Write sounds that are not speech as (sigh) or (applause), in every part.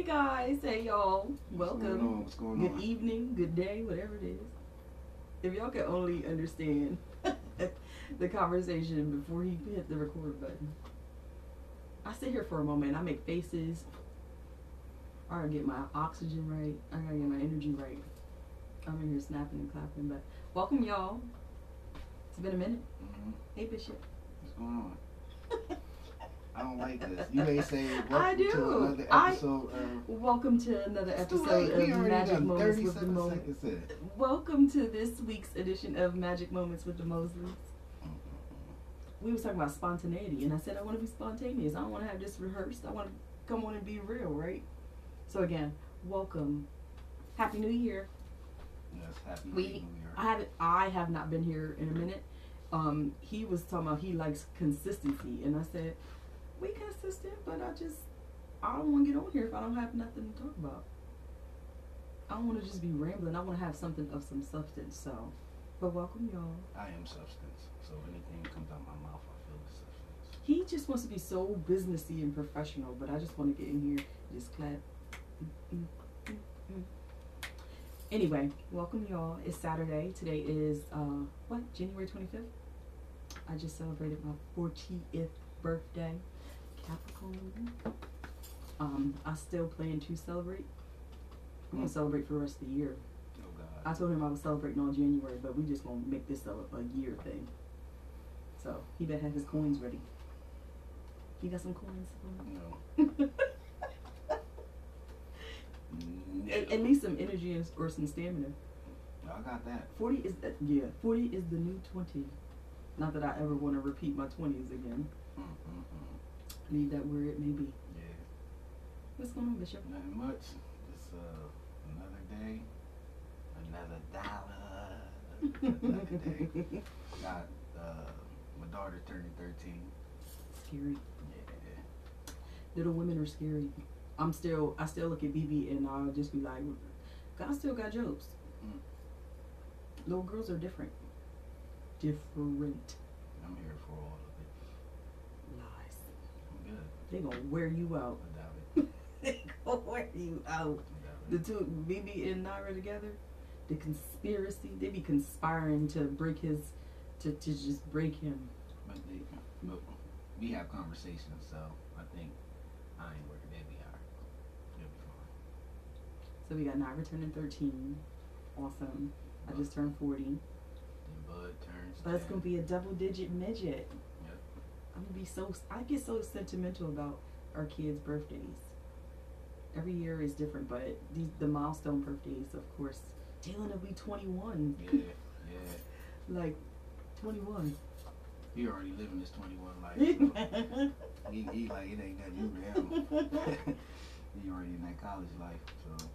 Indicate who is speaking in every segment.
Speaker 1: Hey guys, hey y'all.
Speaker 2: What's going
Speaker 1: Welcome.
Speaker 2: on? What's going
Speaker 1: Good
Speaker 2: on?
Speaker 1: evening, good day, whatever it is. If y'all could only understand (laughs) the conversation before he hit the record button. I sit here for a moment, I make faces. I gotta get my oxygen right. I gotta get my energy right. I'm in here snapping and clapping, but welcome y'all. It's been a minute.
Speaker 2: Mhm.
Speaker 1: Hey Bishop.
Speaker 2: What's going on? (laughs) I don't like this. You may say (laughs) welcome
Speaker 1: I do.
Speaker 2: to another
Speaker 1: I-
Speaker 2: of.
Speaker 1: Welcome to another episode of Magic Moments with the
Speaker 2: 37
Speaker 1: Mo.
Speaker 2: seconds in.
Speaker 1: Welcome to this week's edition of Magic Moments with the Moses. We was talking about spontaneity, and I said I want to be spontaneous. I don't want to have this rehearsed. I want to come on and be real, right? So again, welcome. Happy New Year.
Speaker 2: Yes, happy
Speaker 1: We-
Speaker 2: New Year.
Speaker 1: I haven't. I have not been here in a minute. Um, he was talking about he likes consistency, and I said, "We consistent, but I just I don't want to get on here if I don't have nothing to talk about. I don't want to just be rambling. I want to have something of some substance. So, but welcome y'all.
Speaker 2: I am substance, so anything comes out of my mouth, I feel is substance.
Speaker 1: He just wants to be so businessy and professional, but I just want to get in here, just clap. Mm, mm, mm, mm. Anyway, welcome y'all. It's Saturday. Today is uh what? January 25th. I just celebrated my 40th birthday. Capricorn. Um, I still plan to celebrate. I'm gonna celebrate for the rest of the year.
Speaker 2: Oh
Speaker 1: I told him I was celebrating all January, but we just gonna make this a, a year thing. So he better have his coins ready. You got some coins?
Speaker 2: No. No.
Speaker 1: at, at least some energy or some stamina.
Speaker 2: I got that.
Speaker 1: Forty is uh, yeah. Forty is the new twenty. Not that I ever want to repeat my twenties again.
Speaker 2: Mm-mm-mm.
Speaker 1: Leave that where it may be.
Speaker 2: Yeah.
Speaker 1: What's going on, Bishop?
Speaker 2: Nothing much. Just uh, another day, another dollar, another day. (laughs) Got uh, my daughter turning thirteen.
Speaker 1: Scary.
Speaker 2: Yeah.
Speaker 1: Little women are scary. I'm still. I still look at BB and I'll just be like, God still got jokes.
Speaker 2: Mm.
Speaker 1: Little girls are different. Different.
Speaker 2: I'm here for all of it.
Speaker 1: Lies.
Speaker 2: I'm good.
Speaker 1: They gonna wear you out.
Speaker 2: I doubt it. (laughs)
Speaker 1: they gonna wear you out. The two, BB and Naira together, the conspiracy, they be conspiring to break his, to, to just break him.
Speaker 2: But, they, but we have conversations, so I think I ain't working. They'll be alright. They'll be fine.
Speaker 1: So we got Naira turning 13. Awesome. I just turned 40.
Speaker 2: Then Bud turns.
Speaker 1: But it's
Speaker 2: 10.
Speaker 1: gonna be a double digit midget. I'm gonna be so, I get so sentimental about our kids' birthdays. Every year is different, but these, the milestone birthdays, of course. Jalen will be 21.
Speaker 2: Yeah, (laughs) yeah.
Speaker 1: Like, 21.
Speaker 2: He already living his 21 life. So (laughs) he, he like it ain't nothing new to him. (laughs) he already in that college life. So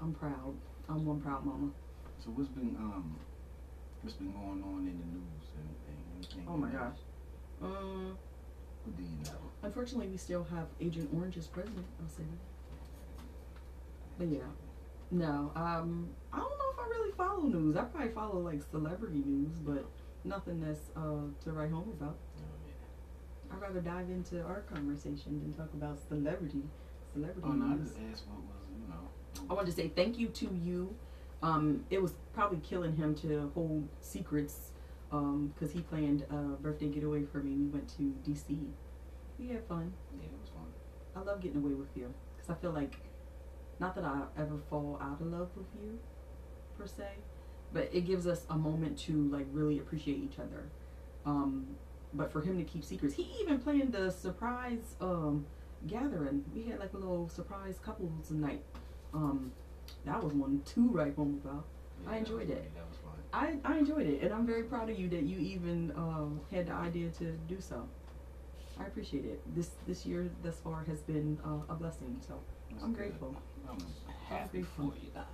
Speaker 1: I'm proud. I'm one proud mama.
Speaker 2: so what's been um what's been going on in the news? Anything? Anything?
Speaker 1: Oh my gosh. Um,
Speaker 2: do you know?
Speaker 1: unfortunately, we still have Agent Orange as president. I'll say that. But yeah. No, um, I don't know if I really follow news. I probably follow like celebrity news, but nothing that's uh to write home about.
Speaker 2: Oh, yeah.
Speaker 1: I'd rather dive into our conversation than talk about celebrity celebrity
Speaker 2: Oh no, I
Speaker 1: news.
Speaker 2: just asked what was you know.
Speaker 1: I wanted to say thank you to you. Um, it was probably killing him to hold secrets because he planned a birthday getaway for me. We went to DC. We had fun.
Speaker 2: Yeah, it was fun.
Speaker 1: I love getting away with you because I feel like, not that I ever fall out of love with you, per se, but it gives us a moment to like really appreciate each other. Um, but for him to keep secrets, he even planned the surprise um, gathering. We had like a little surprise couples night. Um, that was one to write home about.
Speaker 2: Yeah,
Speaker 1: I
Speaker 2: that
Speaker 1: enjoyed
Speaker 2: was
Speaker 1: it.
Speaker 2: funny. That was fun.
Speaker 1: I, I enjoyed it, and I'm very proud of you that you even um, had the idea to do so. I appreciate it. This this year thus far has been uh, a blessing. So
Speaker 2: That's
Speaker 1: I'm
Speaker 2: good.
Speaker 1: grateful.
Speaker 2: I'm happy
Speaker 1: grateful.
Speaker 2: for you. Now.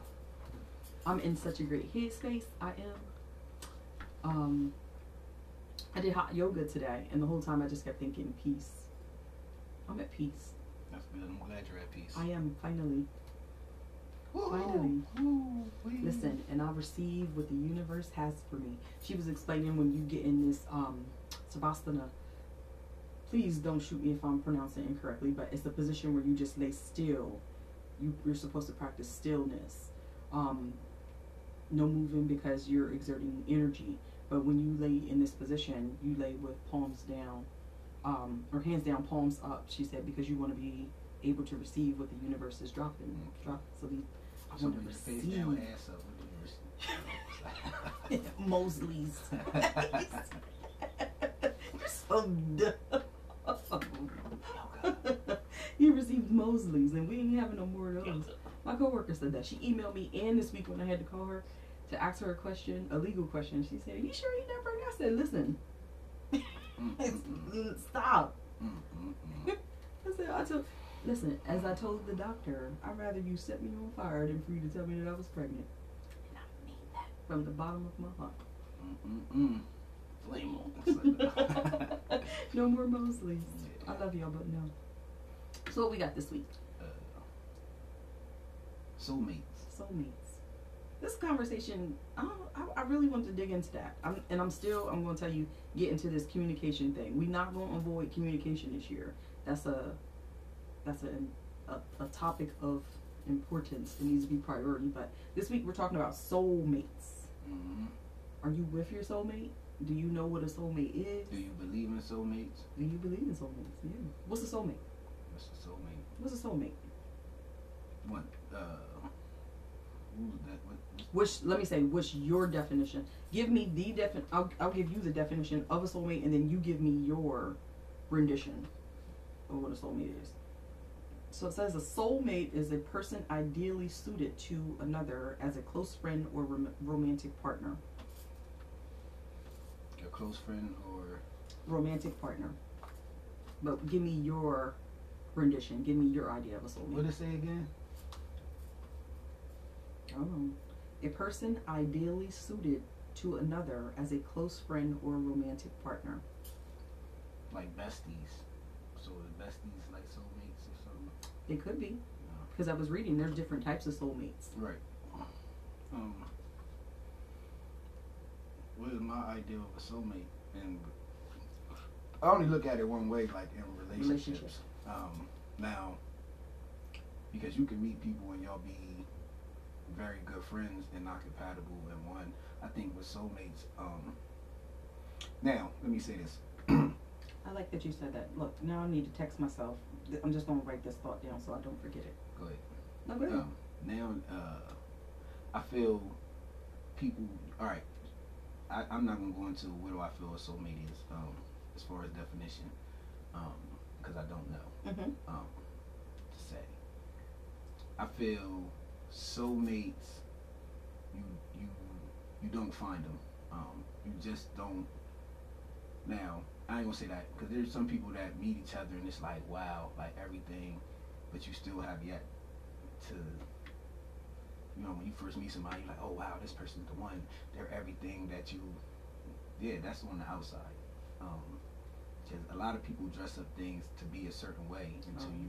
Speaker 1: I'm in such a great headspace. I am. Um, I did hot yoga today, and the whole time I just kept thinking peace. I'm at peace.
Speaker 2: That's good. I'm glad you're at peace.
Speaker 1: I am finally. Finally. Listen, and I'll receive what the universe has for me. She was explaining when you get in this um savasana. Please don't shoot me if I'm pronouncing it incorrectly, but it's a position where you just lay still you, you're supposed to practice stillness. Um, no moving because you're exerting energy. But when you lay in this position, you lay with palms down, um, or hands down, palms up. She said because you want to be able to receive what the universe is dropping.
Speaker 2: Okay.
Speaker 1: Drop. So the I want to
Speaker 2: with
Speaker 1: receive.
Speaker 2: down, ass up. Do you (laughs)
Speaker 1: Mosley's. (laughs) You're so dumb. (laughs) Oh, you received Mosley's, and we ain't having no more of those. My coworker said that. She emailed me and this week when I had to call her to ask her a question, a legal question. She said, "You sure you never?" I said, "Listen,
Speaker 2: Mm-mm-mm.
Speaker 1: stop."
Speaker 2: Mm-mm-mm.
Speaker 1: I said, "I told." Listen, as I told the doctor, I'd rather you set me on fire than for you to tell me that I was pregnant. And I mean that from the bottom of my heart.
Speaker 2: Mm-mm-mm. Flame on. (laughs) (laughs)
Speaker 1: no more Mosleys.
Speaker 2: Yeah.
Speaker 1: I love y'all, but no. So what we got this week?
Speaker 2: Uh, soulmates.
Speaker 1: Soulmates. This conversation, I, don't, I, I really want to dig into that. I'm, and I'm still, I'm going to tell you, get into this communication thing. We're not going to avoid communication this year. That's a, that's a, a, a topic of importance. It needs to be priority. But this week we're talking about soulmates.
Speaker 2: hmm
Speaker 1: Are you with your soulmate? Do you know what a soulmate is?
Speaker 2: Do you believe in soulmates?
Speaker 1: Do you believe in soulmates? Yeah. What's a soulmate?
Speaker 2: What's a soulmate?
Speaker 1: What's a soulmate?
Speaker 2: What? Uh, that? What,
Speaker 1: Which let me say, what's your definition? Give me the defin. I'll I'll give you the definition of a soulmate, and then you give me your rendition of what a soulmate is. So it says a soulmate is a person ideally suited to another as a close friend or rom- romantic partner.
Speaker 2: your close friend or
Speaker 1: Romantic partner. But give me your rendition. Give me your idea of a soulmate.
Speaker 2: what did it say again?
Speaker 1: Oh. A person ideally suited to another as a close friend or romantic partner.
Speaker 2: Like besties. So the besties like soulmates or something.
Speaker 1: It could be. Because I was reading, there's different types of soulmates.
Speaker 2: Right. Um. What is my idea of a soulmate? And I only look at it one way, like in relationships.
Speaker 1: Relationships.
Speaker 2: Um. Now, because you can meet people and y'all be very good friends and not compatible in one. I think with soulmates. Um. Now, let me say this.
Speaker 1: I like that you said that. Look, now I need to text myself. I'm just going to write this thought down so I don't forget it.
Speaker 2: Go ahead.
Speaker 1: No, go ahead.
Speaker 2: Um, now, uh, I feel people. All right, I, I'm not gonna go into what do I feel a soulmate is, um, as far as definition, because I don't know.
Speaker 1: Mm-hmm.
Speaker 2: Um, to say, I feel soulmates. You you you don't find them. Um, you just don't. Now, I ain't gonna say that because there's some people that meet each other and it's like wow, like everything, but you still have yet to you know when you first meet somebody you're like oh wow this person's the one they're everything that you yeah that's on the outside um just a lot of people dress up things to be a certain way until
Speaker 1: Oh.
Speaker 2: you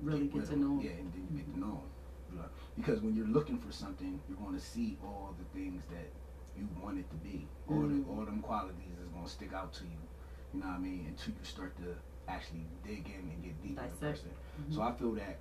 Speaker 1: Really get
Speaker 2: of
Speaker 1: to
Speaker 2: them. yeah and then you get to know. You know, because when you're looking for something you're going to see all the things that you want it to be all
Speaker 1: Mm.
Speaker 2: the all them qualities is going to stick out to you you know what I mean until you start to actually dig in and get deep in the person
Speaker 1: Mhm.
Speaker 2: so I feel that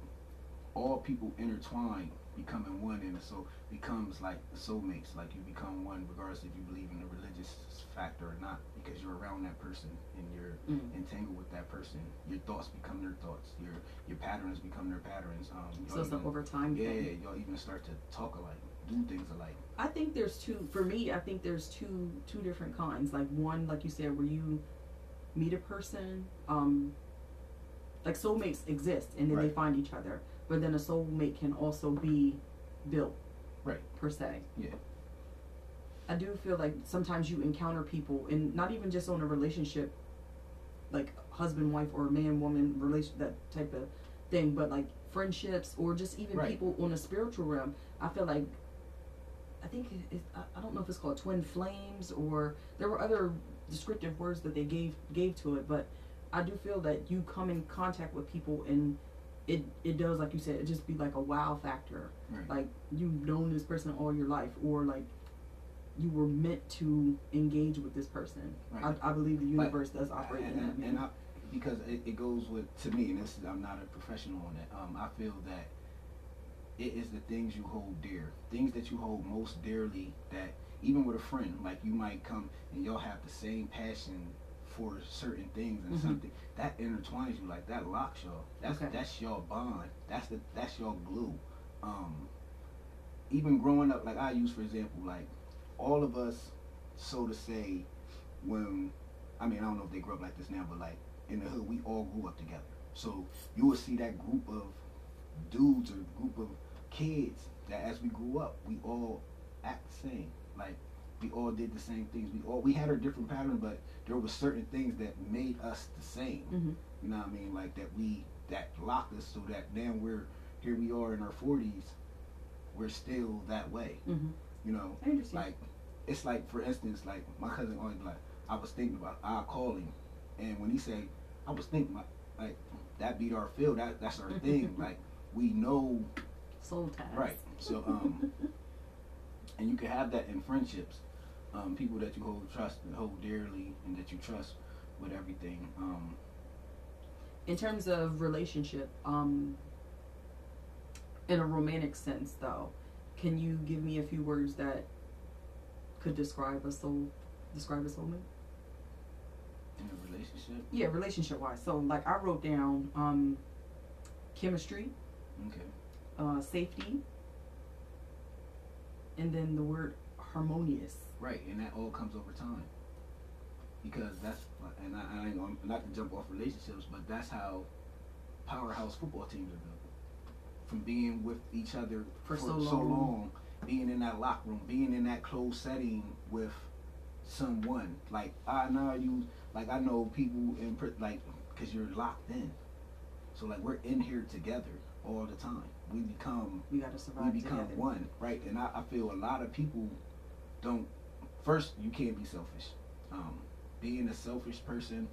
Speaker 2: all people intertwine, becoming one, and so becomes like soulmates. Like you become one, regardless if you believe in the religious factor or not, because you're around that person and you're
Speaker 1: Mm.
Speaker 2: entangled with that person. Your thoughts become their thoughts. Your your patterns become their patterns. Um,
Speaker 1: So it's
Speaker 2: even-
Speaker 1: over time
Speaker 2: yeah,
Speaker 1: thing.
Speaker 2: y'all even start to talk alike, do things alike.
Speaker 1: I think there's two. For me, I think there's two two different kinds. Like one, like you said, where you meet a person. Um, like soulmates exist, and then they find each other. But then a soulmate can also be built,
Speaker 2: Right.
Speaker 1: Per se.
Speaker 2: Yeah.
Speaker 1: I do feel like sometimes you encounter people, and not even just on a relationship, like husband wife or man woman relation that type of thing, but like friendships or just even
Speaker 2: Right.
Speaker 1: people on a spiritual realm. I feel like I think it, it, I don't know if it's called twin flames or there were other descriptive words that they gave gave to it, but I do feel that you come in contact with people and it it does like you said it just be like a wow factor
Speaker 2: Right.
Speaker 1: like you've known this person all your life or like you were meant to engage with this person
Speaker 2: Right.
Speaker 1: I, I believe the universe does operate
Speaker 2: and,
Speaker 1: in that
Speaker 2: and, and I, because it, it goes with to me, and this is, I'm not a professional on it. Um, I feel that it is the things you hold dear, things that you hold most dearly. That even with a friend, like you might come and y'all have the same passion for certain things and
Speaker 1: Mhm.
Speaker 2: something that intertwines you, like that locks y'all. That's
Speaker 1: Okay.
Speaker 2: that's your bond. That's the that's your glue. Um, even growing up, like I use for example, like all of us, so to say, when I mean I don't know if they grew up like this now, but like in the hood, we all grew up together. So you will see that group of dudes or group of kids that as we grew up, we all act the same. Like we all did the same things. We all we had our different patterns, but there were certain things that made us the same.
Speaker 1: Mhm.
Speaker 2: You know what I mean? Like that we that locked us so that now we're here we are in our forties, we're still that way.
Speaker 1: Mhm.
Speaker 2: You know,
Speaker 1: I
Speaker 2: like it's like for instance, like my cousin always like, I was thinking about I'll call him and when he say, I was thinking about like that beat our field, that that's our (laughs) thing. like we know
Speaker 1: Soul ties.
Speaker 2: right. So um (laughs) and you can have that in friendships. Um, people that you hold trust and hold dearly and that you trust with everything. Um
Speaker 1: in terms of relationship, um, in a romantic sense, though, can you give me a few words that could describe a soul, describe a soulmate?
Speaker 2: in a relationship.
Speaker 1: Yeah, relationship wise. So, like, I wrote down um, chemistry,
Speaker 2: Okay.
Speaker 1: uh, safety, and then the word harmonious.
Speaker 2: Right, and that all comes over time. Because that's, and I, I ain't gonna, not to jump off relationships, but that's how powerhouse football teams are built. From being with each other
Speaker 1: For so long.
Speaker 2: long, being in that locker room, being in that closed setting with someone. Like I know you, like I know people in like, cause you're locked in. So like we're in here together all the time. We become
Speaker 1: We got to
Speaker 2: we become
Speaker 1: together.
Speaker 2: one, right? And I, I feel a lot of people don't. First, you can't be selfish. Um, being a selfish person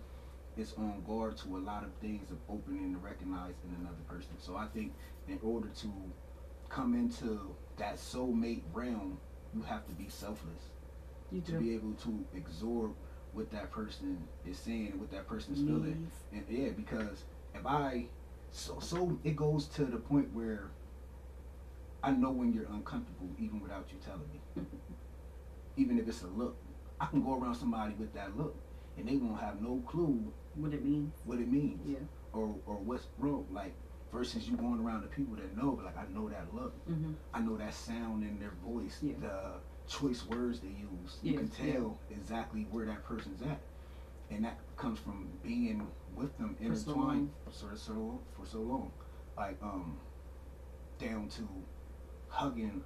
Speaker 2: is on guard to a lot of things of opening to recognize in another person. So I think in order to come into that soulmate realm, you have to be selfless
Speaker 1: You do.
Speaker 2: to be able to absorb what that person is saying and what that person is feeling. And yeah, because if I so so it goes to the point where I know when you're uncomfortable even without you telling me. (laughs) even if it's a look. I can go around somebody with that look and they won't have no clue
Speaker 1: What it means.
Speaker 2: what it means
Speaker 1: Yeah.
Speaker 2: or or what's wrong. Like versus you going around the people that know, but like I know that look.
Speaker 1: Mm-hmm.
Speaker 2: I know that sound in their voice,
Speaker 1: Yeah.
Speaker 2: the choice words they use. You
Speaker 1: Yeah,
Speaker 2: can
Speaker 1: yeah.
Speaker 2: tell exactly where that person's at, and that comes from being with them
Speaker 1: For so
Speaker 2: intertwined for so so for so long, like um, down to hugging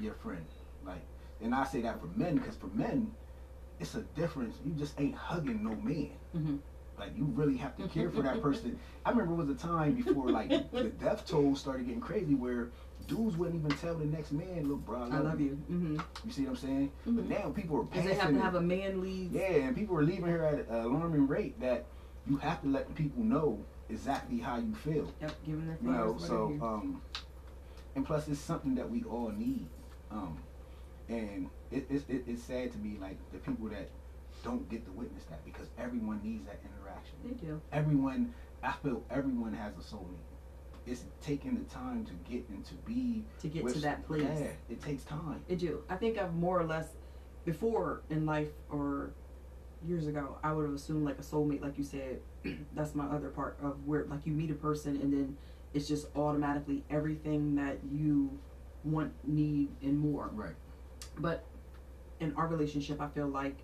Speaker 2: your friend. Like, and I say that for men because for men, it's a difference. You just ain't hugging no man.
Speaker 1: Mm-hmm.
Speaker 2: Like you really have to care for that person. (laughs) I remember it was a time before like the death toll started getting crazy where dudes wouldn't even tell the next man, "Look, bro, I love,
Speaker 1: I love you. Mm-hmm.
Speaker 2: You see what I'm saying? But
Speaker 1: Mhm.
Speaker 2: now people are
Speaker 1: Because
Speaker 2: passing.
Speaker 1: they have to have a man lead.
Speaker 2: yeah, and people are leaving here at an alarming rate that you have to let the people know exactly how you feel.
Speaker 1: Yep, giving their
Speaker 2: You know, so
Speaker 1: you.
Speaker 2: um, and plus it's something that we all need. Um, and it, it's it, it's sad to me like the people that don't get to witness that because everyone needs that interaction
Speaker 1: they do.
Speaker 2: everyone I feel everyone has a soulmate. It's taking the time to get and to be
Speaker 1: To get to that place.
Speaker 2: Yeah, it takes time.
Speaker 1: It do. I think I've more or less before in life or years ago, I would have assumed like a soulmate, like you said, (clears throat) that's my other part of where like you meet a person and then it's just automatically everything that you want, need, and more.
Speaker 2: Right.
Speaker 1: But in our relationship, I feel like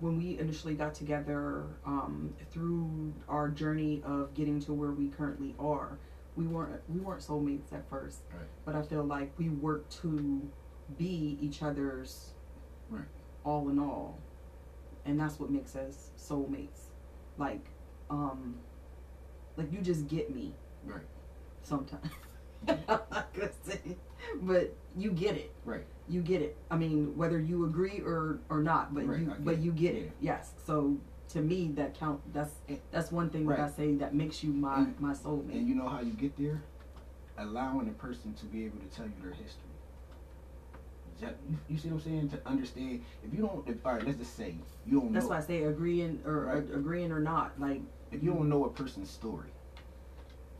Speaker 1: when we initially got together, um, through our journey of getting to where we currently are, we weren't we weren't soulmates at first.
Speaker 2: Right.
Speaker 1: But I feel like we worked to be each other's
Speaker 2: Right.
Speaker 1: all in all, and that's what makes us soulmates. Like, um, like you just get me
Speaker 2: Right.
Speaker 1: sometimes. (laughs) I'm not gonna say, it, but you get it.
Speaker 2: Right.
Speaker 1: You get it. I mean, whether you agree or or not, but
Speaker 2: Right,
Speaker 1: you but you get it. Yes. So to me, that count. That's that's one thing that I say that makes you my
Speaker 2: And-
Speaker 1: my soulmate.
Speaker 2: And you know how you get there? Allowing a person to be able to tell you their history. Ju- You, you see what I'm saying? To understand, if you don't, if, all right, let's just say you don't
Speaker 1: that's
Speaker 2: know,
Speaker 1: why I say agreeing or
Speaker 2: Right.
Speaker 1: agreeing or not. Like
Speaker 2: if you don't know a person's story,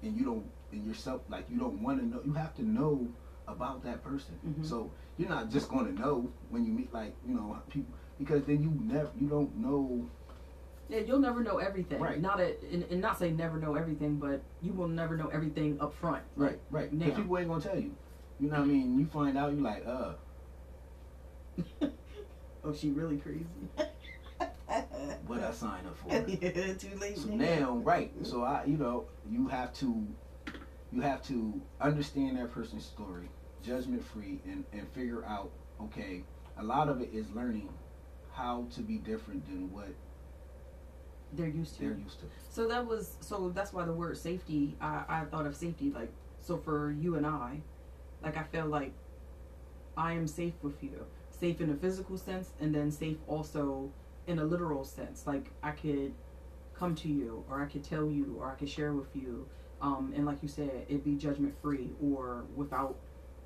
Speaker 2: and you don't and yourself like you don't want to know. You have to know about that person.
Speaker 1: Mhm.
Speaker 2: So you're not just going to know when you meet like you know people because then you never you don't know
Speaker 1: Yeah, you'll never know everything.
Speaker 2: Right.
Speaker 1: Not a, and, and not say never know everything, but you will never know everything up front.
Speaker 2: right right because people ain't gonna tell you. You know what I mean? You find out you like uh (laughs)
Speaker 1: oh, she really crazy. (laughs)
Speaker 2: what I signed up for. (laughs)
Speaker 1: yeah, too late.
Speaker 2: So now, right? So I, you know, you have to, you have to understand that person's story, judgment free, and and figure out. Okay, a lot of it is learning how to be different than what
Speaker 1: they're used to.
Speaker 2: they're used to.
Speaker 1: So that was so that's why the word safety. I I thought of safety like so for you and I, like I feel like I am safe with you, safe in a physical sense, and then safe also in a literal sense. Like I could come to you, or I could tell you, or I could share with you, um, and like you said, it'd be judgment free or without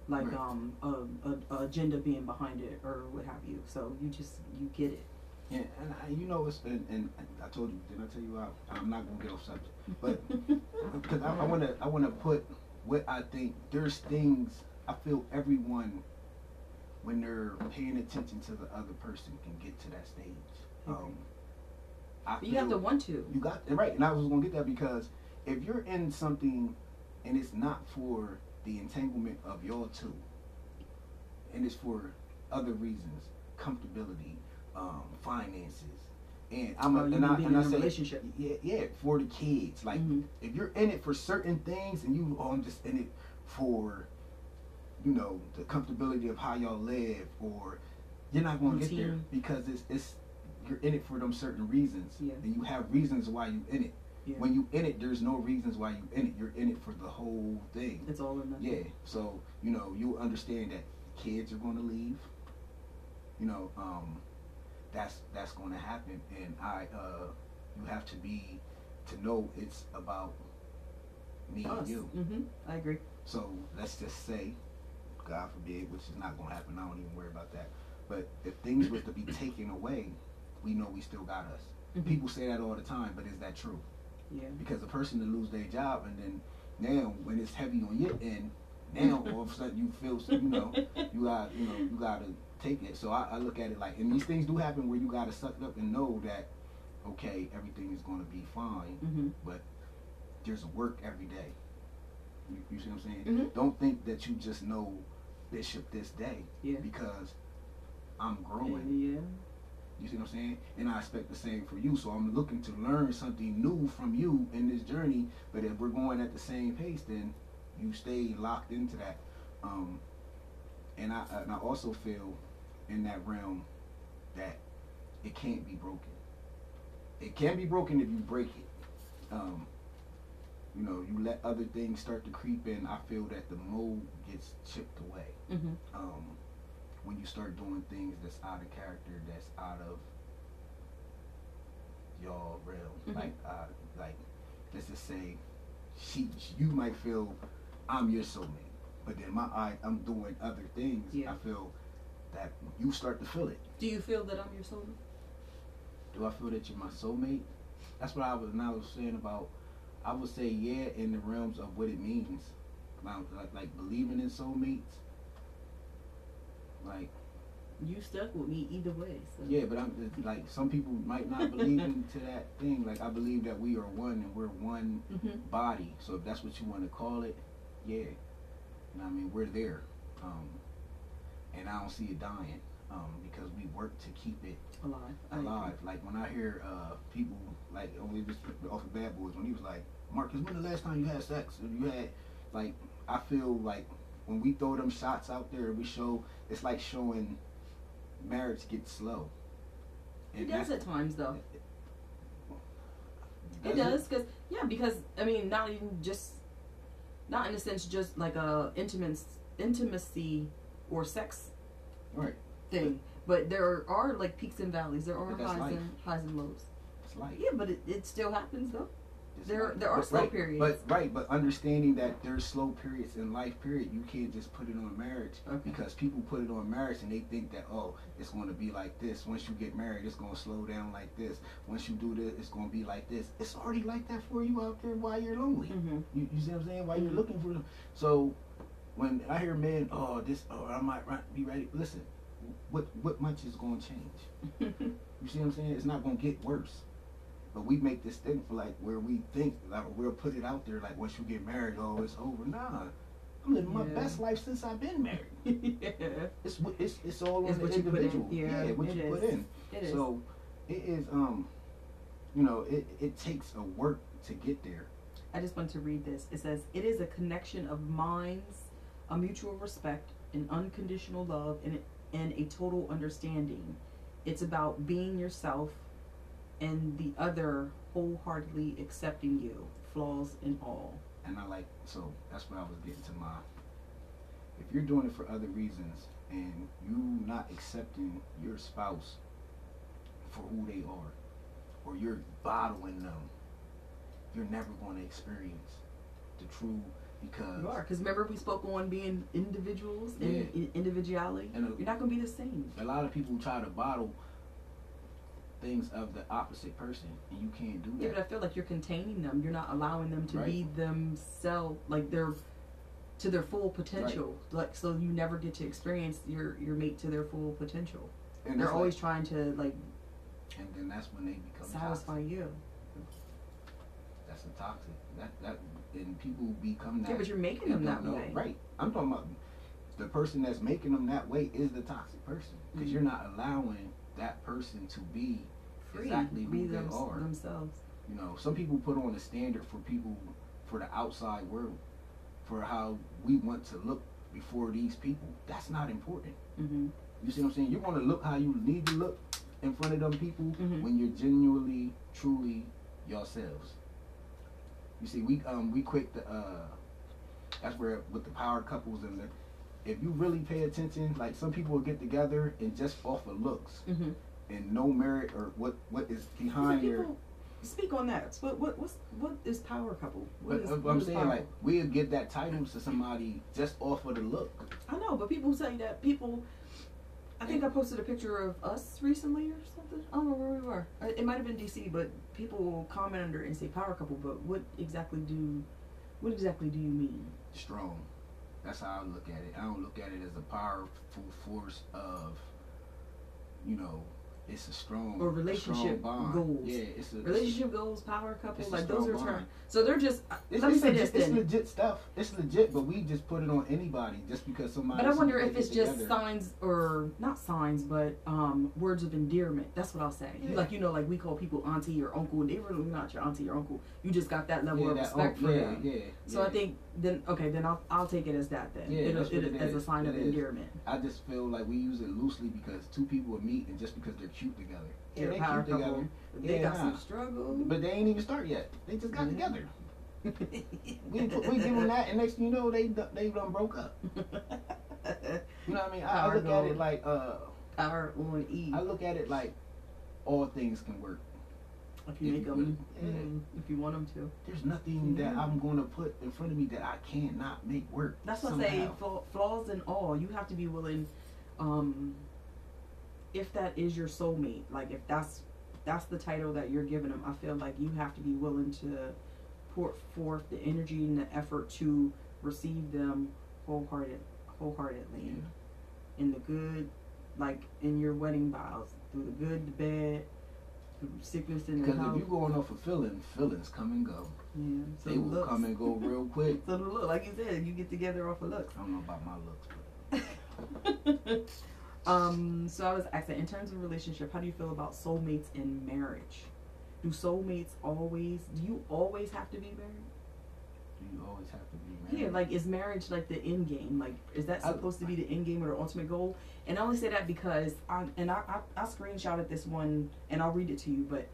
Speaker 1: like
Speaker 2: Right.
Speaker 1: um a, a, a agenda being behind it or what have you. So you just you get it.
Speaker 2: Yeah, and I, you know, it's and, and I told you, didn't I tell you? I, I'm not gonna get off subject, but (laughs) because I, to, I want to put what I think. There's things I feel everyone, when they're paying attention to the other person, can get to that stage. Um, I
Speaker 1: you have to want to.
Speaker 2: You got right, and I was gonna get that because if you're in something and it's not for the entanglement of y'all two, and it's for other reasons, comfortability, um, finances, and I'm
Speaker 1: Oh,
Speaker 2: a, and I and I say
Speaker 1: relationship.
Speaker 2: yeah, yeah, for the kids. Like
Speaker 1: Mhm.
Speaker 2: if you're in it for certain things, and you, oh, I'm just in it for, you know, the comfortability of how y'all live, or you're not gonna get there because it's it's you're in it for them certain reasons,
Speaker 1: Yeah.
Speaker 2: and you have reasons why you in it.
Speaker 1: Yeah.
Speaker 2: When you in it, there's no reasons why you in it. You're in it for the whole thing.
Speaker 1: It's all or nothing.
Speaker 2: Yeah. So you know you understand that kids are going to leave. You know, um, that's that's going to happen, and I uh, you have to be to know it's about me
Speaker 1: Us.
Speaker 2: and you.
Speaker 1: hmm I agree.
Speaker 2: So let's just say, God forbid, which is not going to happen. I don't even worry about that. But if things were to be taken away, we know we still got us.
Speaker 1: Mhm.
Speaker 2: People say that all the time, but is that true?
Speaker 1: Yeah.
Speaker 2: because a person to lose their job and then now when it's heavy on your end now all of a sudden you feel so you know you got you know you gotta take it so I, I look at it like and these things do happen where you gotta suck it up and know that okay everything is gonna be fine
Speaker 1: hmm
Speaker 2: there's work every day you, you see what I'm saying
Speaker 1: Mhm.
Speaker 2: don't think that you just know Bishop this day
Speaker 1: Yeah.
Speaker 2: because I'm growing
Speaker 1: Yeah.
Speaker 2: You see what I'm saying? And I expect the same for you. So I'm looking to learn something new from you in this journey. But if we're going at the same pace, then you stay locked into that. Um, and I and I also feel in that realm that it can't be broken. It can be broken if you break it. Um, you know, you let other things start to creep in. I feel that the mold gets chipped away
Speaker 1: hmm
Speaker 2: um, when you start doing things that's out of character, that's out of your realm.
Speaker 1: Mhm.
Speaker 2: Like, uh, like let's just say, she, you might feel I'm your soulmate, but then my eye, I'm doing other things.
Speaker 1: Yeah.
Speaker 2: I feel that you start to feel it.
Speaker 1: Do you feel that I'm your soulmate?
Speaker 2: Do I feel that you're my soulmate? That's what I was. And I was saying about. I would say yeah, in the realms of what it means, like, like believing in soulmates. Like
Speaker 1: You stuck with me either way. So.
Speaker 2: Yeah, but I'm like some people might not believe (laughs) into that thing. Like I believe that we are one and we're one
Speaker 1: hmm
Speaker 2: body. So if that's what you want to call it, yeah. You know I mean? We're there. Um, and I don't see it dying. Um, because we work to keep it
Speaker 1: Alive.
Speaker 2: Alive. Like when I hear uh people like only just off of Bad Boys when he was like, Marcus, when the last time you had sex? You had like I feel like when we throw them shots out there, we show it's like showing marriage gets slow.
Speaker 1: It does at times though. It
Speaker 2: Does
Speaker 1: does because yeah, because I mean, not even just, not in a sense just like a intimate intimacy or sex
Speaker 2: Right.
Speaker 1: thing, but there are like peaks and valleys. There are highs
Speaker 2: life.
Speaker 1: and highs and lows.
Speaker 2: It's life.
Speaker 1: Yeah, but it, it still happens though. There- there are
Speaker 2: but
Speaker 1: slow
Speaker 2: right,
Speaker 1: periods.
Speaker 2: But right, but understanding that there's slow periods in life. Period. You can't just put it on marriage
Speaker 1: Okay.
Speaker 2: because people put it on marriage and they think that oh, it's going to be like this. Once you get married, it's going to slow down like this. Once you do this, it's going to be like this. It's already like that for you out there while you're lonely.
Speaker 1: Mm-hmm.
Speaker 2: You, you see what I'm saying? While you're
Speaker 1: Mhm.
Speaker 2: looking for, them. so when I hear men, oh this, oh I might be ready. Listen, what what much is going to change? (laughs) You see what I'm saying? It's not gonna get worse. But we make this thing for like where we think like we'll put it out there like once you get married, oh it's over. Nah. I'm living my
Speaker 1: Yeah.
Speaker 2: best life since I've been married.
Speaker 1: yeah, (laughs) (laughs)
Speaker 2: It's it's it's all
Speaker 1: It's
Speaker 2: on the
Speaker 1: what you put in.
Speaker 2: individual.
Speaker 1: Yeah,
Speaker 2: what
Speaker 1: it
Speaker 2: you put in.
Speaker 1: it is.
Speaker 2: So it is um you know, it, it takes a work to get there.
Speaker 1: I just want to read this. It says, It is a connection of minds, a mutual respect, an unconditional love, and, and a total understanding. It's about being yourself and the other wholeheartedly accepting you, flaws and all.
Speaker 2: And I like so that's what I was getting to my if you're doing it for other reasons and you not accepting your spouse for who they are or you're bottling them, you're never going to experience the true because
Speaker 1: You are. Because remember, we spoke on being individuals and
Speaker 2: Yeah.
Speaker 1: individuality.
Speaker 2: And, uh,
Speaker 1: You're not going to be the same.
Speaker 2: a lot of people try to bottle things of the opposite person and you can't do that.
Speaker 1: Yeah, but. I feel like you're containing them. You're not allowing them to
Speaker 2: Right.
Speaker 1: be themselves, like they're to their full potential. Like so, you never get to experience your your mate to their full potential.
Speaker 2: and
Speaker 1: They're always
Speaker 2: like,
Speaker 1: trying to like
Speaker 2: and then that's when they become
Speaker 1: satisfy
Speaker 2: toxic.
Speaker 1: you.
Speaker 2: That's a toxic. That that and people become that.
Speaker 1: Yeah, but you're making them that
Speaker 2: know.
Speaker 1: way.
Speaker 2: Right. I'm talking about the person that's making them that way is the toxic person because
Speaker 1: Mhm.
Speaker 2: you're not allowing that person to be
Speaker 1: Free,
Speaker 2: exactly
Speaker 1: be
Speaker 2: who they
Speaker 1: them,
Speaker 2: are.
Speaker 1: themselves.
Speaker 2: You know, some people put on a standard for people for the outside world for how we want to look before these people. That's not important.
Speaker 1: hmm
Speaker 2: You see what I'm saying? You want to look how you need to look in front of them people
Speaker 1: Mhm.
Speaker 2: when you're genuinely, truly yourselves. You see, we um we quick the uh that's where with the power couples and the if you really pay attention, like some people will get together and just off of looks
Speaker 1: hmm
Speaker 2: and no merit or what what is behind your.
Speaker 1: people speak on that. What what what's what is power couple? What
Speaker 2: But
Speaker 1: is-
Speaker 2: uh,
Speaker 1: what
Speaker 2: I'm
Speaker 1: is
Speaker 2: saying
Speaker 1: power?
Speaker 2: like we'll give that title to somebody just off of the look.
Speaker 1: I know, but people say that people. I think I posted a picture of us recently or something. I don't know where we were. Uh, It might have been DC, but people will comment under it and say power couple. But what exactly do, what exactly do you mean?
Speaker 2: strong. That's how I look at it. I don't look at it as a powerful force of, you know, it's a strong
Speaker 1: Or
Speaker 2: a
Speaker 1: relationship
Speaker 2: strong bond.
Speaker 1: goals.
Speaker 2: Yeah, it's a
Speaker 1: Relationship goals, power couple, like those are terms. So they're just.
Speaker 2: It's,
Speaker 1: let me say
Speaker 2: legit,
Speaker 1: this
Speaker 2: it's legit stuff. It's legit, but we just put it on anybody just because somebody.
Speaker 1: But I wonder if it's just
Speaker 2: together.
Speaker 1: signs or not signs, but um, words of endearment. That's what I'll say.
Speaker 2: Yeah.
Speaker 1: Like you know, like we call people auntie or uncle, and they really not your auntie or uncle. You just got that level
Speaker 2: yeah,
Speaker 1: of
Speaker 2: that,
Speaker 1: respect
Speaker 2: oh,
Speaker 1: for
Speaker 2: yeah,
Speaker 1: them.
Speaker 2: yeah,
Speaker 1: So. I think then okay, then I'll I'll take it as that then.
Speaker 2: Yeah,
Speaker 1: It'll-
Speaker 2: that's
Speaker 1: it-
Speaker 2: it
Speaker 1: as a sign of
Speaker 2: It
Speaker 1: endearment.
Speaker 2: I just feel like we use it loosely because two people would meet and just because they're cute together. Yeah,
Speaker 1: They're
Speaker 2: they
Speaker 1: a power
Speaker 2: cute
Speaker 1: couple.
Speaker 2: together.
Speaker 1: They
Speaker 2: Yeah,
Speaker 1: got
Speaker 2: nah.
Speaker 1: some struggle.
Speaker 2: But they ain't even start yet. They just got
Speaker 1: Mhm.
Speaker 2: together. (laughs) We we give them that, and next thing you know, they they done broke up. (laughs) You know what I mean? I, I look at it like uh,
Speaker 1: power on E.
Speaker 2: I look at it like all things can work.
Speaker 1: If you make them,
Speaker 2: yeah.
Speaker 1: if you want them to.
Speaker 2: There's nothing that I'm gonna put in front of me that I cannot make work.
Speaker 1: That's what I say. Flaws and all, you have to be willing. Um, if that is your soulmate, like if that's that's the title that you're giving them, I feel like you have to be willing to pour forth the energy and the effort to receive them wholehearted, wholeheartedly,
Speaker 2: Yeah.
Speaker 1: in the good, like in your wedding vows, through the good, the bad, sickness the
Speaker 2: Because if you're going off of feeling, feelings come and go.
Speaker 1: yeah, so
Speaker 2: They will
Speaker 1: looks.
Speaker 2: come and go real quick. (laughs)
Speaker 1: So the look, like you said, you get together off of looks.
Speaker 2: I don't know about my looks, but (laughs)
Speaker 1: um, so I was asking, in terms of relationship, how do you feel about soulmates in marriage? Do soulmates always? Do you always have to be married?
Speaker 2: You always have to be married?
Speaker 1: Yeah, like is marriage like the end game? Like is that
Speaker 2: I-
Speaker 1: supposed to be the end game or the ultimate goal? And I only say that because I and I I, I screenshotted this one and I'll read it to you. But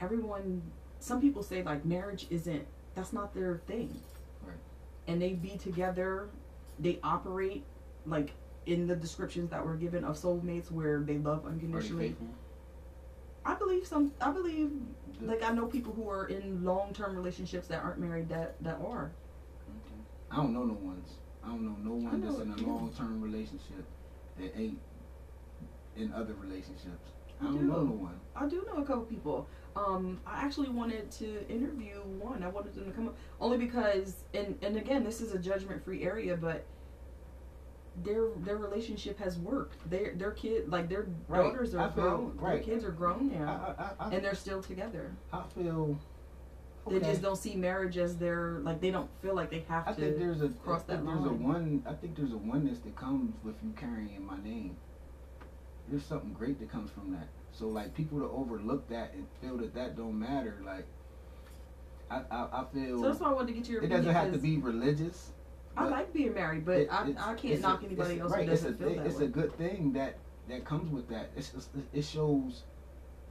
Speaker 1: everyone, some people say like marriage isn't. That's not their thing.
Speaker 2: Right.
Speaker 1: And they be together. They operate like in the descriptions that were given of soulmates where they love unconditionally. I believe some. I believe
Speaker 2: The-
Speaker 1: like I know people who are in long term relationships that aren't married that that are.
Speaker 2: Okay. I don't know no ones. I don't know no one
Speaker 1: know
Speaker 2: that's in a long term relationship that ain't in other relationships. I
Speaker 1: I
Speaker 2: don't
Speaker 1: do.
Speaker 2: know no one.
Speaker 1: I do know a couple people. Um, I actually wanted to interview one. I wanted them to come up only because, and and again, this is a judgment free area, but their their relationship has worked. Their their kid, like their
Speaker 2: Right.
Speaker 1: daughters are
Speaker 2: feel-
Speaker 1: grown.
Speaker 2: right.
Speaker 1: Their kids are grown now,
Speaker 2: I, I,
Speaker 1: and they're still together.
Speaker 2: I feel.
Speaker 1: They just don't see marriage as their like. They don't feel like they have
Speaker 2: I
Speaker 1: to.
Speaker 2: think there's a
Speaker 1: cross
Speaker 2: I
Speaker 1: that
Speaker 2: there's a one I think there's a oneness that comes with you carrying my name. There's something great that comes from that. So like people to overlook that and feel that that don't matter. Like I I, I feel
Speaker 1: so that's why I wanted to get your.
Speaker 2: it doesn't have to be religious.
Speaker 1: I like being married, but
Speaker 2: it-
Speaker 1: I, I can't knock
Speaker 2: a-
Speaker 1: anybody else
Speaker 2: right,
Speaker 1: who doesn't
Speaker 2: it's a,
Speaker 1: feel that
Speaker 2: It's
Speaker 1: way.
Speaker 2: a good thing that that comes with that. It's, it's it shows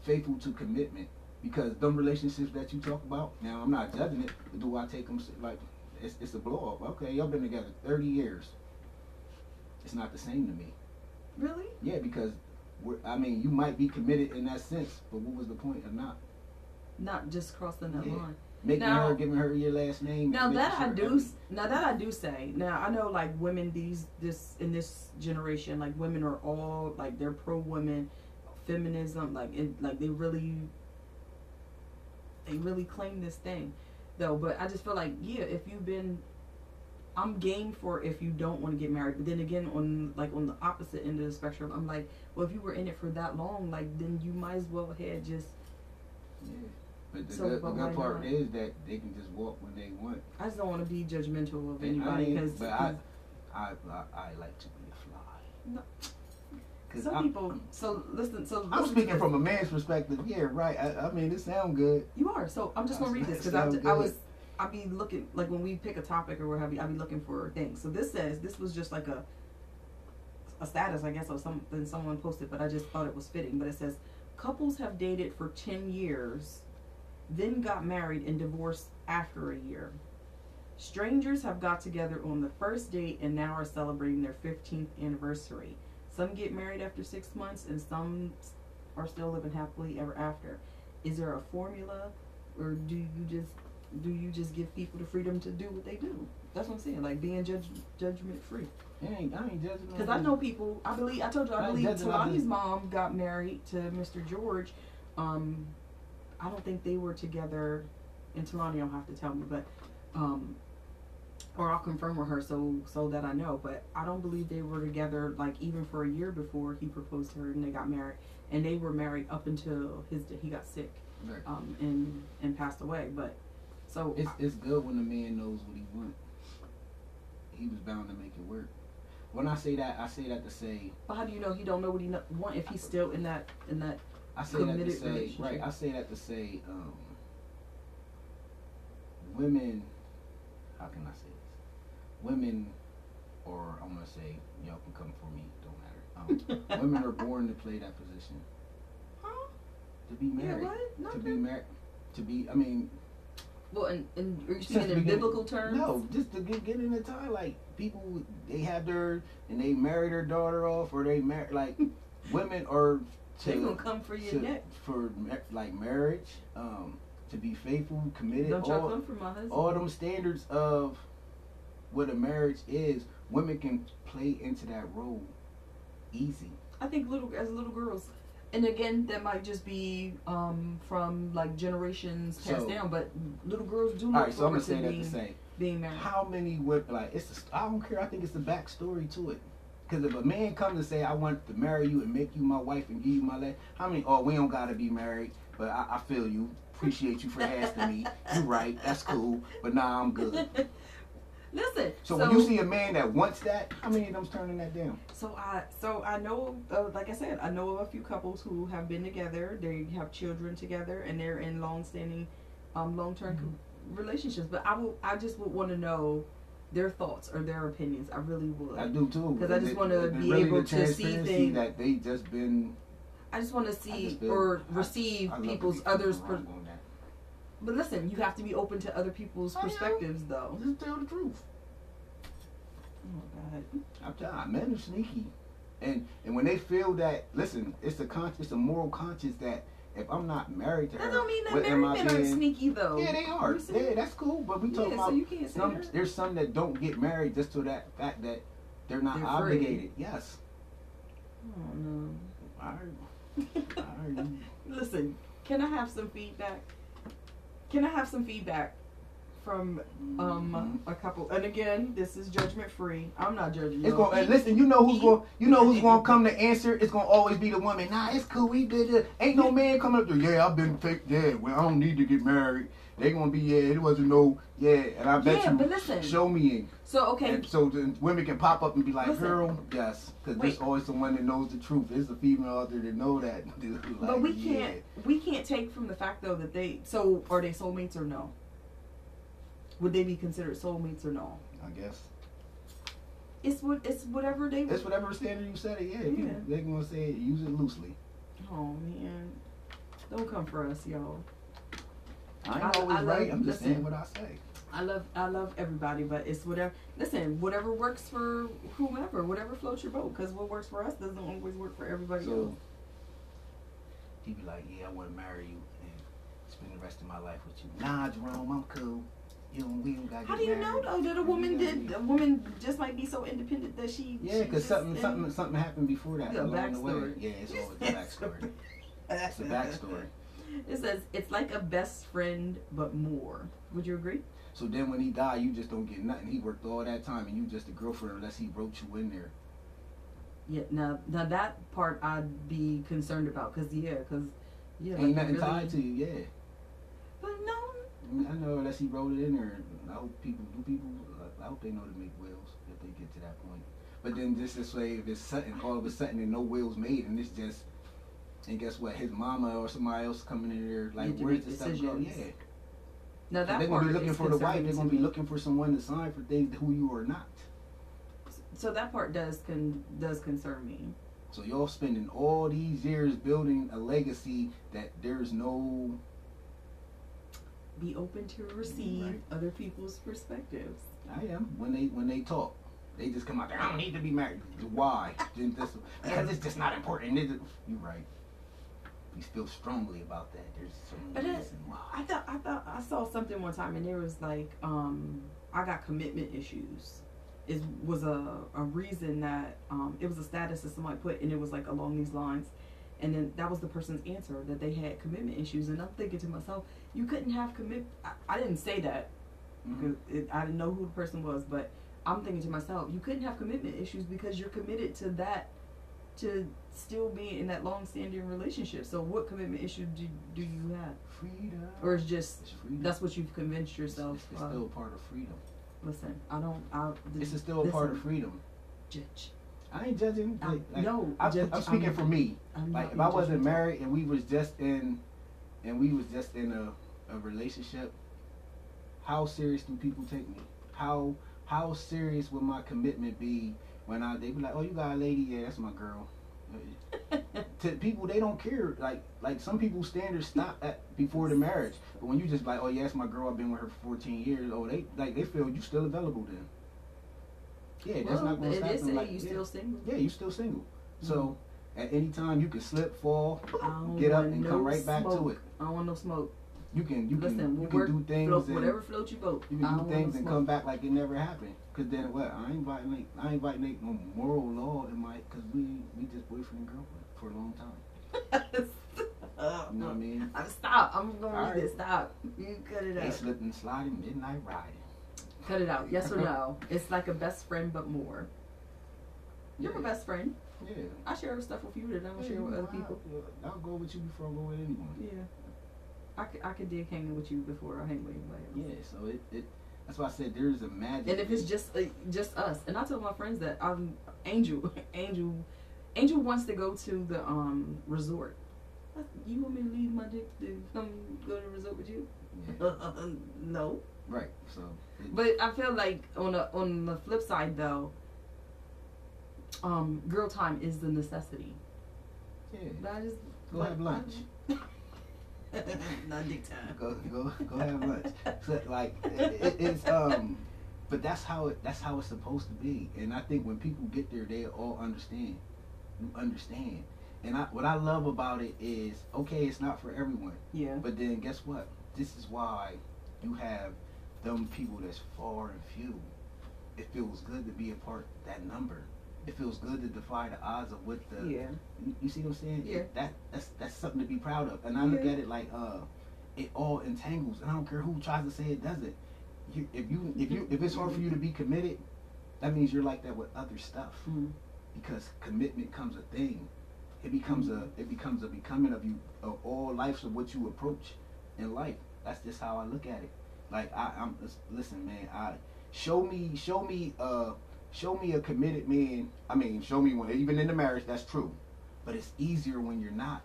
Speaker 2: faithful to commitment because them relationships that you talk about. Now I'm not judging it, but do I take them like it's it's a blow up? Okay, y'all been together 30 years. It's not the same to me.
Speaker 1: really?
Speaker 2: Yeah, because we're, I mean you might be committed in that sense, but what was the point of not
Speaker 1: Not just crossing that
Speaker 2: Yeah.
Speaker 1: line.
Speaker 2: Making
Speaker 1: Now-
Speaker 2: her giving her your last name?
Speaker 1: Now that
Speaker 2: making
Speaker 1: I do, now that I do say, now I know like women these this in this generation, like women are all like they're pro women, feminism, like it, like they really, they really claim this thing, though. But I just feel like yeah, if you've been, I'm game for if you don't want to get married. But then again, on like on the opposite end of the spectrum, I'm like, well, if you were in it for that long, like then you might as well had just.
Speaker 2: Yeah. But the,
Speaker 1: So,
Speaker 2: good,
Speaker 1: but why
Speaker 2: good part
Speaker 1: not?
Speaker 2: is that they can just walk when they want.
Speaker 1: I just don't want to be judgmental of
Speaker 2: I
Speaker 1: anybody because.
Speaker 2: but I, I, I, I like to be a fly.
Speaker 1: No. Some
Speaker 2: I'm,
Speaker 1: people. So listen. So
Speaker 2: I'm speaking
Speaker 1: this.
Speaker 2: from a man's perspective. Yeah, right. I, I mean, it sounds good.
Speaker 1: You are. So I'm just gonna read this because I, I was. I be looking like when we pick a topic or what have you. I be looking for things. So this says this was just like a. A status, I guess, of something someone posted, but I just thought it was fitting. But it says, couples have dated for ten years, then got married and divorced after a year. Strangers have got together on the first date and now are celebrating their 15th anniversary. Some get married after six months, and some are still living happily ever after. Is there a formula, or do you just do you just give people the freedom to do what they do? That's what I'm saying, like being judge, judgment free.
Speaker 2: Ain't, I ain't judging.
Speaker 1: Because I know people. I believe I told you. I
Speaker 2: I
Speaker 1: believe Talani's mom got married to Mr. George. Um, I don't think they were together. And Talani will have to tell me, but um, or I'll confirm with her so so that I know. But I don't believe they were together like even for a year before he proposed to her and they got married. And they were married up until his he got sick
Speaker 2: Right.
Speaker 1: um, and and passed away. But so
Speaker 2: It's it's good when a man knows what he wants. He was bound to make it work. When I say that, I say that to say
Speaker 1: but how do you know he don't know what he want if he's still in that in that
Speaker 2: I say that to say right. I say that to say um, women. How can I say this? Women, or I'm gonna say y'all can come for me. Don't matter. Um, (laughs) women are born to play that position.
Speaker 1: Huh?
Speaker 2: To be
Speaker 1: Yeah,
Speaker 2: married.
Speaker 1: what?
Speaker 2: to be married. To be. I mean,
Speaker 1: Well, and, and are you speaking in biblical terms?
Speaker 2: No, just to get get in the time. Like people, they have their and they marry their daughter off, or they marry like (laughs) women are to
Speaker 1: They gonna come for your
Speaker 2: to-
Speaker 1: neck.
Speaker 2: for like marriage, um, to be faithful, committed.
Speaker 1: Don't y'all come for my husband.
Speaker 2: all them standards of what a marriage is. Women can play into that role easy.
Speaker 1: I think little as little girls, and again that might just be um, from like generations passed
Speaker 2: So-
Speaker 1: down. But little girls do
Speaker 2: All right, so I'm gonna say that
Speaker 1: being,
Speaker 2: to say.
Speaker 1: being married.
Speaker 2: How many women like it's? A, I don't care. I think it's the backstory to it. Because if a man comes and say, "I want to marry you and make you my wife and give you my life," how many? Oh, we don't gotta be married, but I, I feel you. Appreciate you for asking me. (laughs) You're right. That's cool. But nah, I'm good. (laughs)
Speaker 1: Listen.
Speaker 2: So, when you see a man that wants that, how many of them's turning that down?
Speaker 1: So I so I know uh, like I said I know of a few couples who have been together. They have children together and they're in long-standing, um, long-term
Speaker 2: Mm-hmm.
Speaker 1: relationships. But I will I just would want to know their thoughts or their opinions. I really would.
Speaker 2: I do too.
Speaker 1: Because I just wanna be
Speaker 2: really
Speaker 1: able to see things-
Speaker 2: that they just been.
Speaker 1: I just want to see
Speaker 2: feel-
Speaker 1: or receive
Speaker 2: I to
Speaker 1: people's others. Per-
Speaker 2: wrong on that.
Speaker 1: but listen, you have to be open to other people's
Speaker 2: I am.
Speaker 1: perspectives, though.
Speaker 2: Just tell the truth.
Speaker 1: Oh God.
Speaker 2: I'm telling men are sneaky, and and when they feel that, listen, it's a con- it's a moral conscience that if I'm not married to
Speaker 1: That
Speaker 2: her,
Speaker 1: don't mean that married men are
Speaker 2: being-
Speaker 1: sneaky though.
Speaker 2: Yeah, they are. Yeah, that's cool. But we talking
Speaker 1: Yeah,
Speaker 2: about
Speaker 1: so you can't
Speaker 2: some.
Speaker 1: that.
Speaker 2: There's some that don't get married just to that fact that they're not
Speaker 1: They're free.
Speaker 2: obligated. Yes.
Speaker 1: Oh no.
Speaker 2: All right. All right.
Speaker 1: Listen, can I have some feedback? Can I have some feedback from um a couple? And again, this is judgment free. I'm not judging.
Speaker 2: It's going and listen. You know who's going. You know who's to come to answer. It's going to always be the woman. Nah, it's cool. We did it. Ain't no man coming up to. Yeah, I've been fake Yeah, well, I don't need to get married. They gonna be. Yeah, it wasn't no. Yeah, and I bet
Speaker 1: Yeah,
Speaker 2: you.
Speaker 1: but listen.
Speaker 2: Show me.
Speaker 1: So okay,
Speaker 2: And so women can pop up and be like,
Speaker 1: Listen.
Speaker 2: "Girl, yes," because there's always someone that knows the truth. It's a female out there that know that. (laughs)
Speaker 1: but we
Speaker 2: yeah.
Speaker 1: can't we can't take from the fact though that they so are they soulmates or no? Would they be considered soulmates or no?
Speaker 2: I guess
Speaker 1: It's what it's whatever they.
Speaker 2: it's whatever standard you set it. Yeah,
Speaker 1: Yeah.
Speaker 2: people they gonna say it, use it loosely.
Speaker 1: Oh man, don't come for us, y'all.
Speaker 2: I ain't
Speaker 1: I-
Speaker 2: always
Speaker 1: I love-
Speaker 2: right. I'm just
Speaker 1: listen.
Speaker 2: saying what I say.
Speaker 1: I love I love everybody, but it's whatever. Listen, whatever works for whomever, whatever floats your boat. Because what works for us doesn't always work for everybody
Speaker 2: So
Speaker 1: else.
Speaker 2: he be like, "Yeah, I want to marry you and spend the rest of my life with you." Nah, Jerome, I'm cool. You don't, we don't got.
Speaker 1: How do you know though that a woman did? A woman just might be so independent that she.
Speaker 2: Yeah, because something,
Speaker 1: and-
Speaker 2: something, something happened before that
Speaker 1: Yeah,
Speaker 2: along the way.
Speaker 1: backstory.
Speaker 2: Yeah, it's always a backstory. (laughs) It's a backstory.
Speaker 1: It says it's like a best friend, but more. Would you agree?
Speaker 2: So then when he died, you just don't get nothing. He worked all that time, and you just a girlfriend unless he wrote you in there.
Speaker 1: Yeah. Now, now that part I'd be concerned about, cause yeah, cause yeah,
Speaker 2: Ain't
Speaker 1: like,
Speaker 2: nothing
Speaker 1: really-
Speaker 2: tied to you, yeah. I, mean, I know unless he wrote it in there. I hope people do people. I hope they know to make wills if they get to that point. But then just this way, if it's sudden, all of a sudden, and no wills made, and it's just, and guess what? His mama or somebody else coming in there, like, where's this stuff go?
Speaker 1: decisions.
Speaker 2: Yeah.
Speaker 1: now
Speaker 2: So
Speaker 1: that
Speaker 2: they're gonna be looking for the wife. They're gonna be looking for someone to sign for things who you are not.
Speaker 1: So that part does con does concern me.
Speaker 2: So y'all spending all these years building a legacy that there's no
Speaker 1: Be open to receive
Speaker 2: Right.
Speaker 1: other people's perspectives.
Speaker 2: I am when they when they talk. They just come out there. I don't need to be married. Why? Because it's just not important. It, you're right. We feel strongly about that. There's some
Speaker 1: But it-
Speaker 2: reason why.
Speaker 1: I thought I thought I saw something one time and there was like um I got commitment issues. Is was a a reason that um it was a status that somebody put and it was like along these lines. And then that was the person's answer that they had commitment issues and I'm thinking to myself, you couldn't have commit I, I didn't say that
Speaker 2: Mhm.
Speaker 1: because it, I didn't know who the person was, but I'm thinking to myself, you couldn't have commitment issues because you're committed to that, to still be in that long-standing relationship. So what commitment issue do do you have,
Speaker 2: Freedom.
Speaker 1: or it's just
Speaker 2: It's freedom.
Speaker 1: that's what you've convinced yourself?
Speaker 2: it's, it's still a part of freedom.
Speaker 1: listen, I don't. I,
Speaker 2: This is still a part of freedom.
Speaker 1: Judge.
Speaker 2: I ain't judging. Like, like,
Speaker 1: no,
Speaker 2: I'm,
Speaker 1: judge,
Speaker 2: I'm speaking
Speaker 1: I'm-
Speaker 2: for me.
Speaker 1: I'm
Speaker 2: Like if I wasn't married and we was just in, and we was just in a, a relationship, how serious do people take me? How how serious would my commitment be when I they be like, oh you got a lady, yeah that's my girl. (laughs) to people they don't care. Like like some people's standards stop at before the marriage. But when you just like, oh yeah, that's my girl. I've been with her for 14 years. Oh they like they feel you still available then. Yeah, that's not gonna stop
Speaker 1: is
Speaker 2: them. Like,
Speaker 1: you
Speaker 2: yeah.
Speaker 1: still single.
Speaker 2: Yeah, you still single. So mm-hmm. at any time you can slip, fall, get up and
Speaker 1: no
Speaker 2: come right back to it.
Speaker 1: I don't want no smoke.
Speaker 2: You can you
Speaker 1: Listen,
Speaker 2: can
Speaker 1: we'll
Speaker 2: you can
Speaker 1: work,
Speaker 2: do things
Speaker 1: float,
Speaker 2: and
Speaker 1: whatever floats your boat.
Speaker 2: you can do things and come back like it never happened. Cause then what? I ain't violate I ain't violate no moral law in my cause we we just boyfriend and girlfriend for a long time. (laughs) You know what I mean?
Speaker 1: I'm stop. I'm gonna
Speaker 2: right.
Speaker 1: Stop. You cut it out.
Speaker 2: slipped and sliding midnight riding.
Speaker 1: Cut it out. Yes or no? (laughs) It's like a best friend, but more. You're
Speaker 2: Yeah.
Speaker 1: my best friend.
Speaker 2: Yeah.
Speaker 1: I share stuff with you that I don't
Speaker 2: Yeah,
Speaker 1: share with other people.
Speaker 2: I'll go with you before I go with anyone.
Speaker 1: Yeah. I could, I could dig hanging with you before I hang with anybody else.
Speaker 2: Yeah, so it, it that's why I said there's a magic.
Speaker 1: And if it's just uh, just us, and I tell my friends that I'm Angel, (laughs) Angel, Angel wants to go to the um resort. I You want me to leave my dick to come go to the resort with you?
Speaker 2: yeah,
Speaker 1: no.
Speaker 2: right. So
Speaker 1: But I feel like on a, on the flip side though, um, girl time is the necessity.
Speaker 2: yeah.
Speaker 1: But I just
Speaker 2: Go
Speaker 1: like,
Speaker 2: have lunch. (laughs)
Speaker 1: Not dick time.
Speaker 2: go go go have lunch. So, like it, it, it's um, but that's how it that's how it's supposed to be. And I think when people get there, they all understand. You understand, And I, what I love about it is, okay, it's not for everyone.
Speaker 1: Yeah.
Speaker 2: But then guess what? This is why you have them people that's far and few. It feels good to be a part of that number. It feels good to defy the odds of what the
Speaker 1: Yeah.
Speaker 2: you, you see what I'm saying?
Speaker 1: Yeah.
Speaker 2: That that's that's something to be proud of. And I look
Speaker 1: Yeah.
Speaker 2: at it like uh it all entangles and I don't care who tries to say it doesn't. You if you if you if it's hard for you to be committed, that means you're like that with other stuff.
Speaker 1: Mm.
Speaker 2: Because commitment comes a thing. It becomes a it becomes a becoming of you of all lives of what you approach in life. That's just how I look at it. Like I, I'm listen, man. I show me show me uh show me a committed man. I mean, show me one. Even in the marriage, that's true. But it's easier when you're not.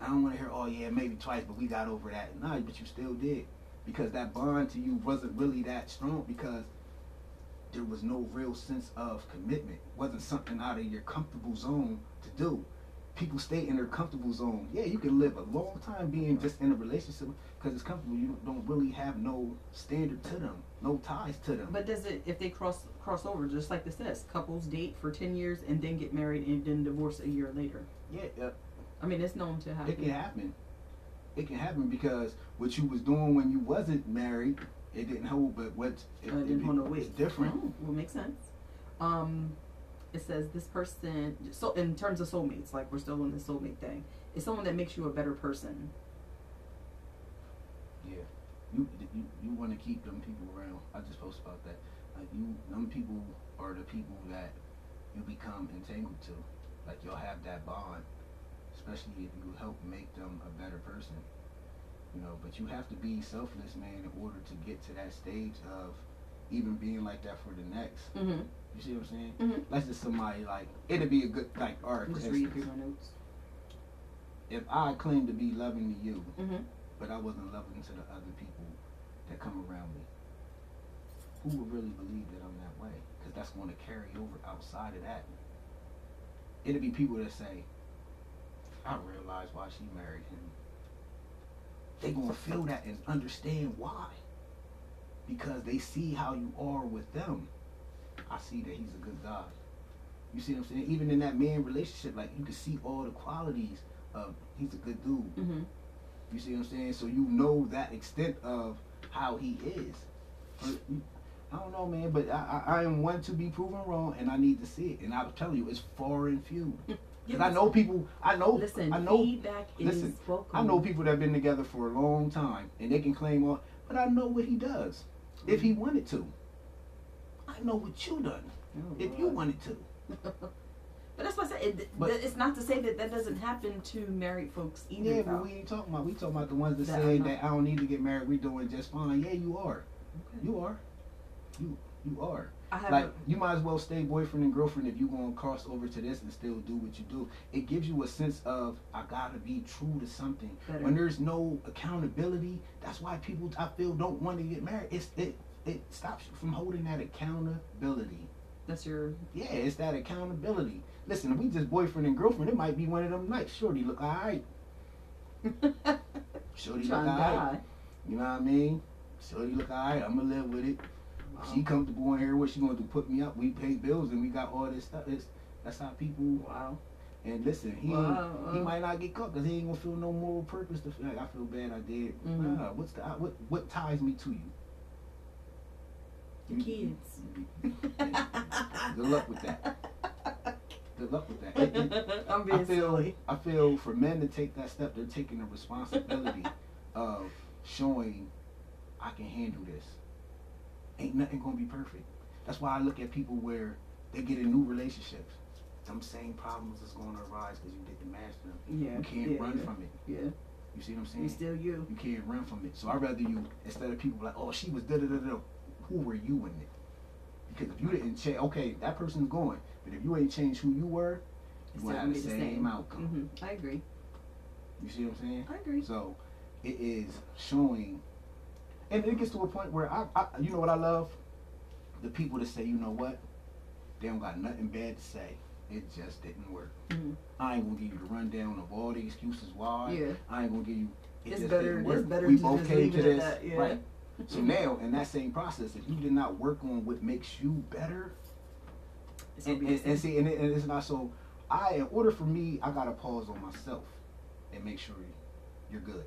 Speaker 2: I don't want to hear, oh yeah, maybe twice, but we got over that. No, but you still did because that bond to you wasn't really that strong because there was no real sense of commitment. wasn't something out of your comfortable zone to do. People stay in their comfortable zone. Yeah, you can live a long time being just in a relationship because it's comfortable. You don't really have no standard to them, no ties to them.
Speaker 1: But does it if they cross cross over, just like this says, couples date for ten years and then get married and then divorce a year later?
Speaker 2: yeah, uh,
Speaker 1: I mean, it's known to happen.
Speaker 2: it can happen. It can happen because what you was doing when you wasn't married, it didn't hold. But what it,
Speaker 1: Uh, it didn't hold no
Speaker 2: it's different.
Speaker 1: Oh, well, makes sense. Um, it says this person. So in terms of soulmates, like we're still in the soulmate thing, it's someone that makes you a better person.
Speaker 2: Yeah, you you, you want to keep them people around. I just posted about that. Like you, them people are the people that you become entangled to. Like you'll have that bond, especially if you help make them a better person. You know, but you have to be selfless, man, in order to get to that stage of even being like that for the next.
Speaker 1: Mm-hmm.
Speaker 2: You see what I'm saying?
Speaker 1: Mm-hmm.
Speaker 2: Let's just somebody like it'd be a good like all right.
Speaker 1: I'm just reading
Speaker 2: instance,
Speaker 1: through my notes.
Speaker 2: if I claim to be loving to you,
Speaker 1: Mm-hmm.
Speaker 2: but I wasn't loving to the other people that come around me. Who would really believe that I'm that way? Because that's going to carry over outside of that. It'll be people that say, I realize why she married him. They gonna feel that and understand why. Because they see how you are with them. I see that he's a good guy. You see what I'm saying? Even in that man relationship, like you can see all the qualities of he's a good dude.
Speaker 1: Mm-hmm.
Speaker 2: You see what I'm saying? So you know that extent of how he is. I don't know, man, but I, I, I am one to be proven wrong, and I need to see it. And I'm telling you, it's far and few. Because I know people. I know.
Speaker 1: Listen,
Speaker 2: I know.
Speaker 1: feedback is
Speaker 2: listen,
Speaker 1: welcome.
Speaker 2: I know people that have been together for a long time, and they can claim all. But I know what he does, if he wanted to. I know what you done,
Speaker 1: Oh,
Speaker 2: if you wanted to. (laughs)
Speaker 1: but that's what I said. It,
Speaker 2: But-
Speaker 1: it's not to say that that doesn't happen to married folks either.
Speaker 2: Yeah,
Speaker 1: though.
Speaker 2: but we ain't talking about. We talking about the ones that,
Speaker 1: That
Speaker 2: say that I don't need to get married. We doing just fine. Yeah, you are.
Speaker 1: Okay.
Speaker 2: You are. You you are.
Speaker 1: I
Speaker 2: Like
Speaker 1: a,
Speaker 2: you might as well stay boyfriend and girlfriend if you gonna cross over to this and still do what you do. It gives you a sense of I gotta be true to something.
Speaker 1: better.
Speaker 2: When there's no accountability, that's why people I feel don't want to get married. It's it it stops you from holding that accountability.
Speaker 1: that's your
Speaker 2: Yeah, it's that accountability. Listen, if we just boyfriend and girlfriend, it might be one of them nights. Shorty look alright. (laughs) Shorty look alright. You know what I mean? Shorty look alright. I'ma live with it. She comfortable in here. What she gonna do? Put me up? We pay bills and we got all this stuff. It's, that's how people.
Speaker 1: Wow.
Speaker 2: And listen, he
Speaker 1: Wow.
Speaker 2: he might not get caught because he ain't gonna feel no moral purpose to feel like I feel bad. I did.
Speaker 1: Mhm.
Speaker 2: Nah, what's the what what ties me to you?
Speaker 1: The kids. (laughs)
Speaker 2: Good luck with that. Good luck with that. It- it-
Speaker 1: I'm being
Speaker 2: I feel
Speaker 1: silly.
Speaker 2: I feel for men to take that step, they're taking the responsibility (laughs) of showing I can handle this. Ain't nothing gonna be perfect. That's why I look at people where they get in new relationships. Some same problems is gonna arise because you didn't master them.
Speaker 1: Yeah.
Speaker 2: You can't
Speaker 1: yeah,
Speaker 2: run
Speaker 1: yeah.
Speaker 2: from it.
Speaker 1: Yeah.
Speaker 2: You see what I'm saying?
Speaker 1: You still you.
Speaker 2: You can't run from it. So I'd rather you instead of people like, oh, she was da da da da. Who were you in it? Because if you didn't change, okay, that person's going. But if you ain't changed who you were,
Speaker 1: It's
Speaker 2: you will have the
Speaker 1: be
Speaker 2: same, outcome.
Speaker 1: hmm I agree.
Speaker 2: You see what I'm saying?
Speaker 1: I agree.
Speaker 2: So it is showing, and it gets to a point where I, I, you know what I love, the people that say, you know what, they don't got nothing bad to say. It just didn't work.
Speaker 1: Mhm.
Speaker 2: I ain't gonna give you the rundown of all the excuses why.
Speaker 1: Yeah.
Speaker 2: I ain't gonna give you. It
Speaker 1: It's better- it's better
Speaker 2: we both came to this,
Speaker 1: that, yeah.
Speaker 2: right? So now, in that same process, if you did not work on what makes you better, and, and, and see, and, it, and it's not so. I, in order for me, I gotta pause on myself and make sure you're good.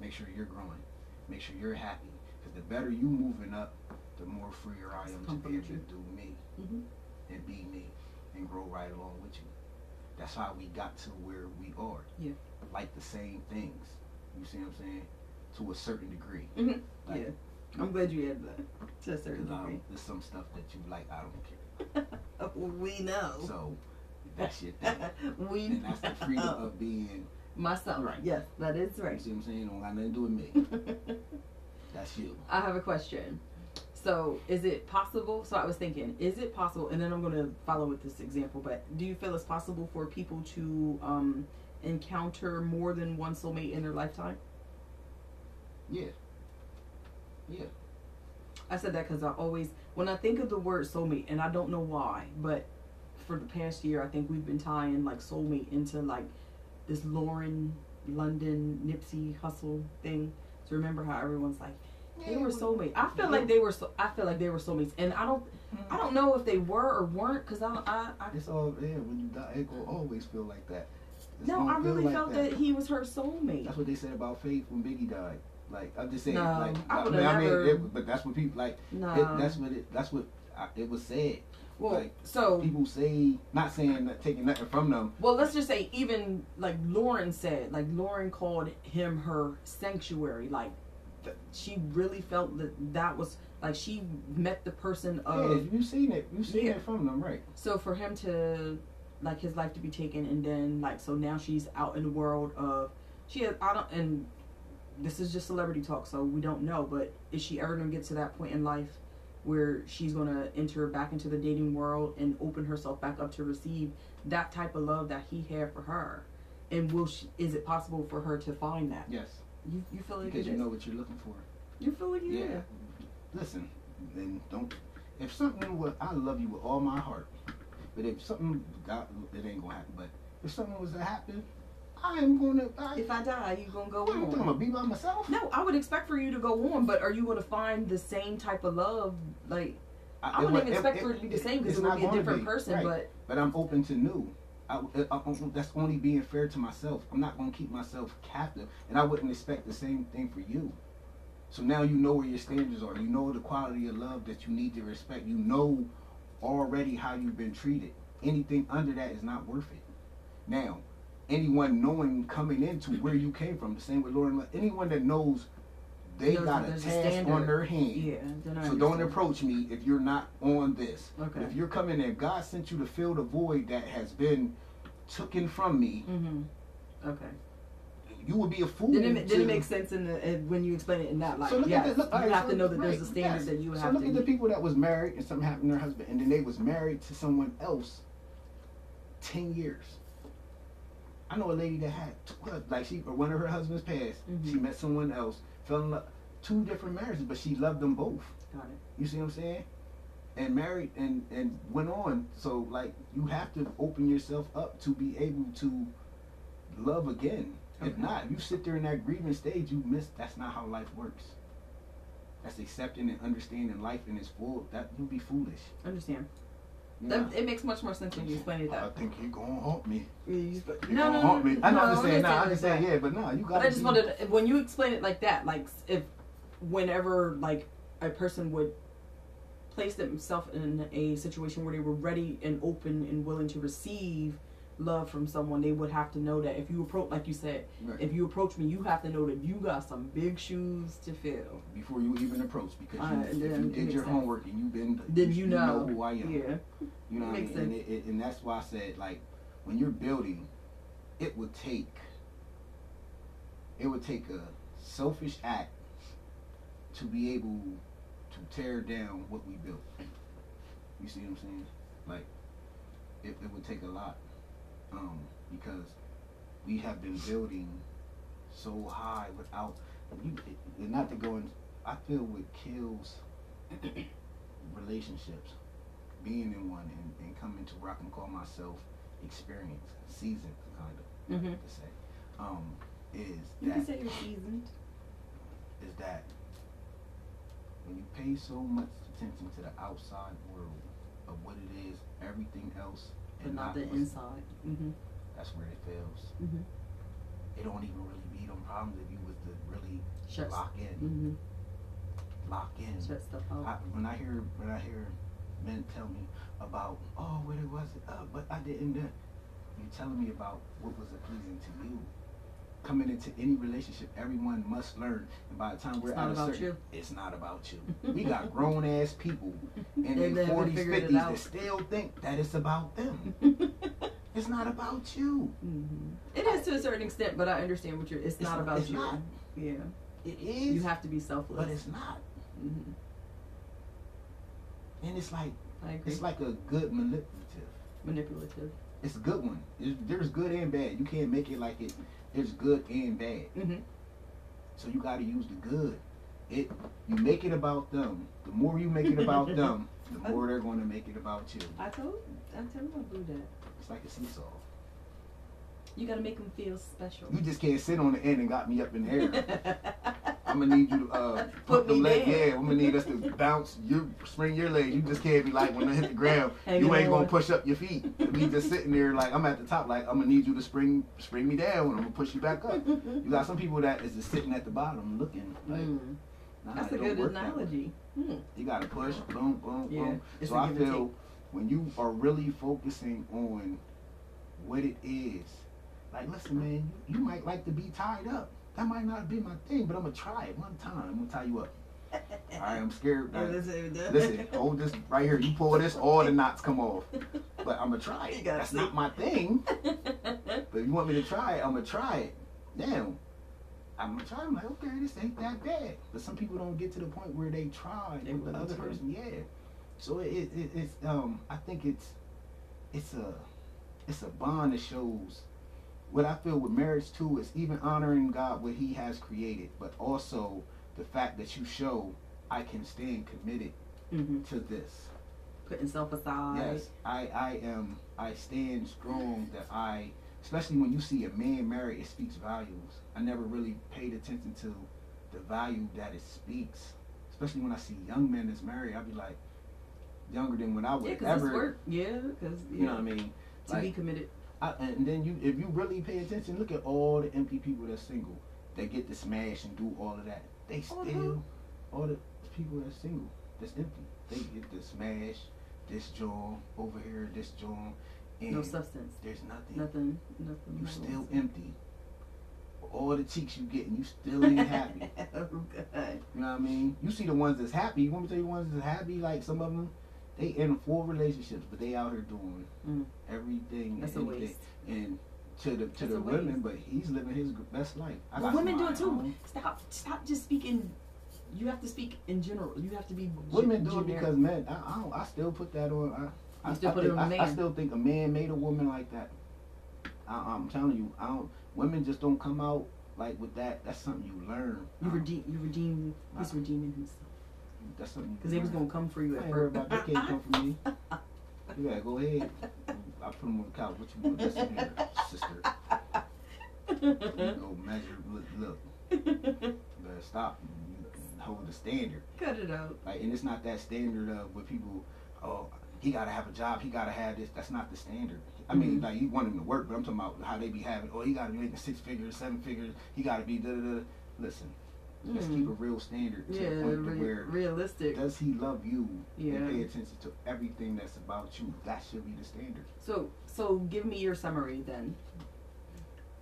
Speaker 2: Make sure you're growing. Make sure you're happy. Because the better you moving up, the more freer I am to be able to do me
Speaker 1: Mhm.
Speaker 2: and be me and grow right along with you. That's how we got to where we are.
Speaker 1: Yeah.
Speaker 2: Like the same things. You see what I'm saying? To a certain degree.
Speaker 1: Mhm.
Speaker 2: Like,
Speaker 1: yeah. I'm glad you had that to a certain
Speaker 2: 'cause, um,
Speaker 1: degree.
Speaker 2: there's some stuff that you like, I don't care. (laughs)
Speaker 1: We know.
Speaker 2: So that's your thing. (laughs)
Speaker 1: we
Speaker 2: and that's the freedom of being.
Speaker 1: myself.
Speaker 2: Right.
Speaker 1: Yes, that is right.
Speaker 2: You see what I'm saying? Don't got nothing to do with me. (laughs) That's you.
Speaker 1: I have a question. So, is it possible? So, I was thinking, is it possible? And then I'm going to follow with this example. But do you feel it's possible for people to um, encounter more than one soulmate in their lifetime?
Speaker 2: Yeah. Yeah.
Speaker 1: I said that because I always, when I think of the word soulmate, and I don't know why, but for the past year, I think we've been tying like soulmate into like this Lauren London Nipsey Hussle thing. So remember how everyone's like they were soulmates. I feel like they were. So, I feel like they were soulmates, and I don't. Mm-hmm. I don't know if they were or weren't because I, I, I.
Speaker 2: It's all yeah. When you die, it will always feel like that. It's
Speaker 1: No, I really
Speaker 2: like
Speaker 1: felt that. he was her soulmate.
Speaker 2: That's what they said about Faith when Biggie died. Like I'm just saying,
Speaker 1: No,
Speaker 2: like
Speaker 1: I
Speaker 2: I, mean, I mean, it, but that's what people like.
Speaker 1: No.
Speaker 2: It, that's what it. That's what I, it was said.
Speaker 1: well,
Speaker 2: like,
Speaker 1: so
Speaker 2: People say, not saying that taking nothing from them.
Speaker 1: Well, let's just say even like Lauren said, like Lauren called him her sanctuary. Like th- she really felt that that was like she met the person of.
Speaker 2: yeah, you seen it. You've seen
Speaker 1: Yeah.
Speaker 2: it from them, right?
Speaker 1: So for him to like his life to be taken, and then like so now she's out in the world of she has I don't and this is just celebrity talk, so we don't know. But is she ever gonna get to that point in life? Where she's gonna enter back into the dating world and open herself back up to receive that type of love that he had for her, and will she? Is it possible for her to find that?
Speaker 2: Yes,
Speaker 1: You you feel like
Speaker 2: because you
Speaker 1: is?
Speaker 2: know what you're looking for.
Speaker 1: you feel like
Speaker 2: Yeah.
Speaker 1: yeah.
Speaker 2: Listen, then don't. If something was, I love you with all my heart. But if something got, it ain't gonna happen. But if something was to happen, I am gonna. I,
Speaker 1: If I die, you gonna go
Speaker 2: what, I'm gonna be by myself.
Speaker 1: No, I would expect for you to go on, but are you going to find the same type of love? Like, I
Speaker 2: it
Speaker 1: wouldn't even expect
Speaker 2: it-
Speaker 1: for it to be the same because it would be a different
Speaker 2: be,
Speaker 1: person.
Speaker 2: right.
Speaker 1: But
Speaker 2: But I'm open to new. I, I, I- that's only being fair to myself. I'm not gonna keep myself captive, and I wouldn't expect the same thing for you. So now you know where your standards are. You know the quality of love that you need to respect. You know already how you've been treated. Anything under that is not worth it. Now, anyone knowing coming into where you came from, the same with Lauren. Anyone that knows they got a
Speaker 1: there's a
Speaker 2: task on their hand.
Speaker 1: yeah,
Speaker 2: So don't approach me if you're not on this.
Speaker 1: Okay.
Speaker 2: If you're coming in, God sent you to fill the void that has been taken from me.
Speaker 1: Mm-hmm. Okay.
Speaker 2: You would be a fool.
Speaker 1: Then it, it makes sense in the when you explain it in that light.
Speaker 2: So look
Speaker 1: yes,
Speaker 2: at the, look,
Speaker 1: you
Speaker 2: alright,
Speaker 1: have
Speaker 2: so-
Speaker 1: to know that there's a
Speaker 2: right,
Speaker 1: standard
Speaker 2: yes.
Speaker 1: that you
Speaker 2: so
Speaker 1: have
Speaker 2: look
Speaker 1: to.
Speaker 2: at the people that was married and something happened to their husband, and then they was married to someone else. Ten years. I know a lady that had like she or one of her husbands passed.
Speaker 1: Mhm.
Speaker 2: She met someone else, fell in love. Two different marriages, but she loved them both.
Speaker 1: Got it.
Speaker 2: You see what I'm saying? And married and and went on. So like you have to open yourself up to be able to love again. If not, if you sit there in that grieving stage, you miss. That's not how life works. That's accepting and understanding life in its full. That you'll be foolish.
Speaker 1: Understand.
Speaker 2: You
Speaker 1: That, it makes much more sense when you explain it that.
Speaker 2: I
Speaker 1: that.
Speaker 2: think he gonna haunt me.
Speaker 1: You- you-
Speaker 2: He
Speaker 1: No,
Speaker 2: gonna
Speaker 1: no, no,
Speaker 2: haunt me. I know.
Speaker 1: no,
Speaker 2: I'm just
Speaker 1: I'm
Speaker 2: saying. Nah, I'm just saying. Yeah, but no, you got.
Speaker 1: But I just wanted when you explain it like that, like if whenever like a person would place themselves in a situation where they were ready and open and willing to receive love from someone, they would have to know that if you approach, like you said,
Speaker 2: Right.
Speaker 1: if you approach me, you have to know that you got some big shoes to fill.
Speaker 2: before you even approach, because you,
Speaker 1: Uh,
Speaker 2: if you did your
Speaker 1: sense.
Speaker 2: homework and you've been,
Speaker 1: Then you know,
Speaker 2: who I am.
Speaker 1: Yeah,
Speaker 2: You know what I mean? And, it, it, and that's why I said, like, when you're building, it would take, it would take a selfish act to be able to tear down what we built. You see what I'm saying? Like, it, it would take a lot, um, because we have been building so high without, you, and not to go in, I feel what kills (coughs) relationships being in one and, and coming to where I can call myself experienced, seasoned, kind of
Speaker 1: mm-hmm.
Speaker 2: to say, um, is
Speaker 1: you
Speaker 2: that
Speaker 1: can say you're seasoned.
Speaker 2: is that when you pay so much attention to the outside world of what it is, everything else
Speaker 1: but
Speaker 2: and
Speaker 1: not the inside. Mm-hmm.
Speaker 2: That's where it fails.
Speaker 1: Mm-hmm.
Speaker 2: It don't even really be them problems if you was to really
Speaker 1: Shuts.
Speaker 2: lock in,
Speaker 1: Mm-hmm.
Speaker 2: lock in.
Speaker 1: Shut stuff out.
Speaker 2: I, when I hear when I hear men tell me about oh what it was uh, but I didn't uh, you telling me about what was pleasing to you coming into any relationship everyone must learn and by the time we're
Speaker 1: It's
Speaker 2: at
Speaker 1: not
Speaker 2: a certain
Speaker 1: you.
Speaker 2: it's not about you we got (laughs) grown ass people (laughs) in their
Speaker 1: haven't
Speaker 2: 40s
Speaker 1: figured
Speaker 2: 50s that still think that it's about them (laughs) it's not about you
Speaker 1: hmm It is to a certain extent, but I understand what you're. It's,
Speaker 2: It's
Speaker 1: not about
Speaker 2: it's
Speaker 1: you.
Speaker 2: not.
Speaker 1: Yeah,
Speaker 2: it is
Speaker 1: you have to be selfless.
Speaker 2: but it's not
Speaker 1: hmm
Speaker 2: and it's like
Speaker 1: I agree.
Speaker 2: it's like a good manipulative
Speaker 1: manipulative.
Speaker 2: It's a good one. It's, there's good and bad. You can't make it like it. There's good and bad.
Speaker 1: Mm-hmm.
Speaker 2: So you got to use the good. It. You make it about them. The more you make it about (laughs) them, the more they're going to make it about you.
Speaker 1: I told. I'm told my do that.
Speaker 2: It's like a seesaw.
Speaker 1: You gotta make them feel special.
Speaker 2: You just can't sit on the end and got me up in the air. (laughs) I'm gonna need you to uh,
Speaker 1: Put
Speaker 2: the
Speaker 1: me
Speaker 2: leg.
Speaker 1: down.
Speaker 2: Yeah, I'm gonna need us to bounce. You spring your leg. You just can't be like when I hit the ground. (laughs) You ain't gonna push up your feet. Be just sitting there like I'm at the top. Like I'm gonna need you to spring spring me down. and I'm gonna push you back up. You got some people that is just sitting at the bottom looking. Like,
Speaker 1: Mm.
Speaker 2: nah,
Speaker 1: That's a good
Speaker 2: work that way.
Speaker 1: analogy. Hmm.
Speaker 2: You gotta push, boom, boom,
Speaker 1: Yeah,
Speaker 2: boom.
Speaker 1: it's
Speaker 2: So I feel when you are really focusing on what it is, like listen, man, you, you might like to be tied up. That might not be my thing, but I'm gonna try it one time. I'm gonna tie you up. All right, I'm scared. Like,
Speaker 1: listen,
Speaker 2: listen, hold this right here. You pull this, all the knots come off. (laughs) But I'm gonna try it. That's
Speaker 1: see.
Speaker 2: not my thing. (laughs) But if you want me to try it, I'm gonna try it. Damn. I'm gonna try. I'm like, okay, this ain't that bad. But some people don't get to the point where they try
Speaker 1: They
Speaker 2: with the other
Speaker 1: to.
Speaker 2: person. Yeah. So it, it, it, it's um I think it's it's a it's a bond that shows what I feel with marriage too is even honoring God what He has created, but also the fact that you show I can stand committed
Speaker 1: hmm
Speaker 2: to this.
Speaker 1: Putting self aside.
Speaker 2: Yes, I, I am. I stand strong that I, especially when you see a man married, it speaks values. I never really paid attention to the value that it speaks, especially when I see young men that's married. I'd be like, younger than when I would
Speaker 1: Yeah,
Speaker 2: ever.
Speaker 1: it's work. Yeah, because
Speaker 2: You know what I mean?
Speaker 1: to be committed.
Speaker 2: I, and then you, if you really pay attention, look at all the empty people that's single. That get to smash and do all of that. They still,
Speaker 1: no.
Speaker 2: all the people that's single, that's empty. They get to smash this joint over here, this joint, and
Speaker 1: No substance.
Speaker 2: there's nothing.
Speaker 1: Nothing. Nothing.
Speaker 2: You still empty. All the cheeks you getting, you still ain't happy. (laughs)
Speaker 1: oh, God.
Speaker 2: You know what I mean? You see the ones that's happy. You want me to tell you the ones that's happy? Like some of them, they in four relationships, but they out here doing
Speaker 1: Mm.
Speaker 2: everything.
Speaker 1: That's
Speaker 2: and anything. And to the to
Speaker 1: That's
Speaker 2: the women, but he's living his best life. I
Speaker 1: Well, women do it too. Stop. Stop just speaking. You have to speak in general. You have to be.
Speaker 2: Women do it because men. I, I, don't, I still put that on. I, I,
Speaker 1: still
Speaker 2: I
Speaker 1: put it
Speaker 2: think, I, I
Speaker 1: man.
Speaker 2: still think a man made a woman like that. I, I'm telling you, I don't. Women just don't come out like with that. That's something you learn.
Speaker 1: You redeem. You redeem. He's redeeming himself
Speaker 2: That's something.
Speaker 1: because he was gonna come for you
Speaker 2: I
Speaker 1: at
Speaker 2: ain't worried
Speaker 1: first.
Speaker 2: about that. Can't come from me. (laughs) You gotta go ahead. I put him on the couch. What you want? Listen here, sister. You go measure. Look, look. You better stop. You hold the standard.
Speaker 1: Cut it out.
Speaker 2: Like, and it's not that standard of what people. Oh, he gotta have a job. He gotta have this. That's not the standard. I mean,
Speaker 1: Mhm.
Speaker 2: like you want him to work, but I'm talking about how they be having. Oh, he gotta be making six figures, seven figures. He gotta be da da da. Listen, let's
Speaker 1: Mm.
Speaker 2: keep a real standard to
Speaker 1: Yeah,
Speaker 2: the point to where
Speaker 1: realistic.
Speaker 2: does he love you
Speaker 1: Yeah.
Speaker 2: and pay attention to everything that's about you. That should be the standard.
Speaker 1: So so give me your summary then.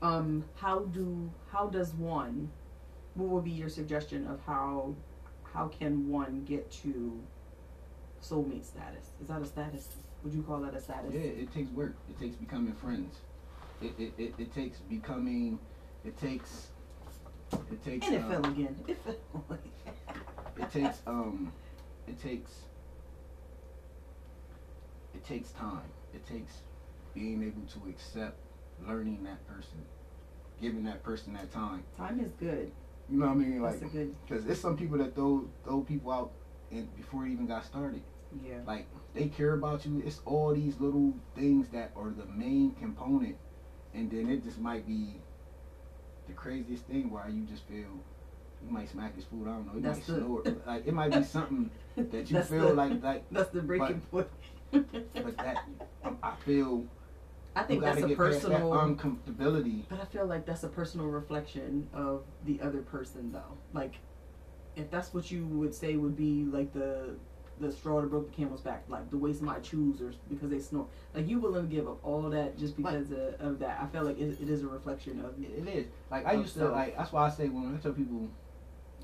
Speaker 1: Um, how do how does one? What would be your suggestion of how how can one get to soulmate status? Is that a status? Would you call that a status?
Speaker 2: Yeah, it takes work. It takes becoming friends. It it, it, it takes becoming. It takes. It takes.
Speaker 1: And it
Speaker 2: um,
Speaker 1: fell again. It fell. (laughs)
Speaker 2: it takes um it takes it takes time it takes being able to accept learning that person giving that person that time
Speaker 1: Time is good.
Speaker 2: you know what i mean like
Speaker 1: That's a good.
Speaker 2: because there's some people that throw throw people out and before it even got started
Speaker 1: Yeah.
Speaker 2: like they care about you it's all these little things that are the main component and then it just might be the craziest thing why you just feel you might smack his food. I don't know. You
Speaker 1: That's
Speaker 2: might
Speaker 1: the-
Speaker 2: snore. (laughs) Like it might be (laughs) something that you feel
Speaker 1: the-
Speaker 2: like like
Speaker 1: That's the breaking point.
Speaker 2: but that (laughs) I feel
Speaker 1: I think that's a
Speaker 2: past that
Speaker 1: personal.
Speaker 2: uncomfortability.
Speaker 1: But I feel like that's a personal reflection of the other person, though. Like, if that's what you would say would be like the the straw that broke the camel's back, like the way somebody chews or because they snore, like you willing to give up all that just because of, of that. I feel like it, it is a reflection of
Speaker 2: It is like I used to like. That's why I say when I tell people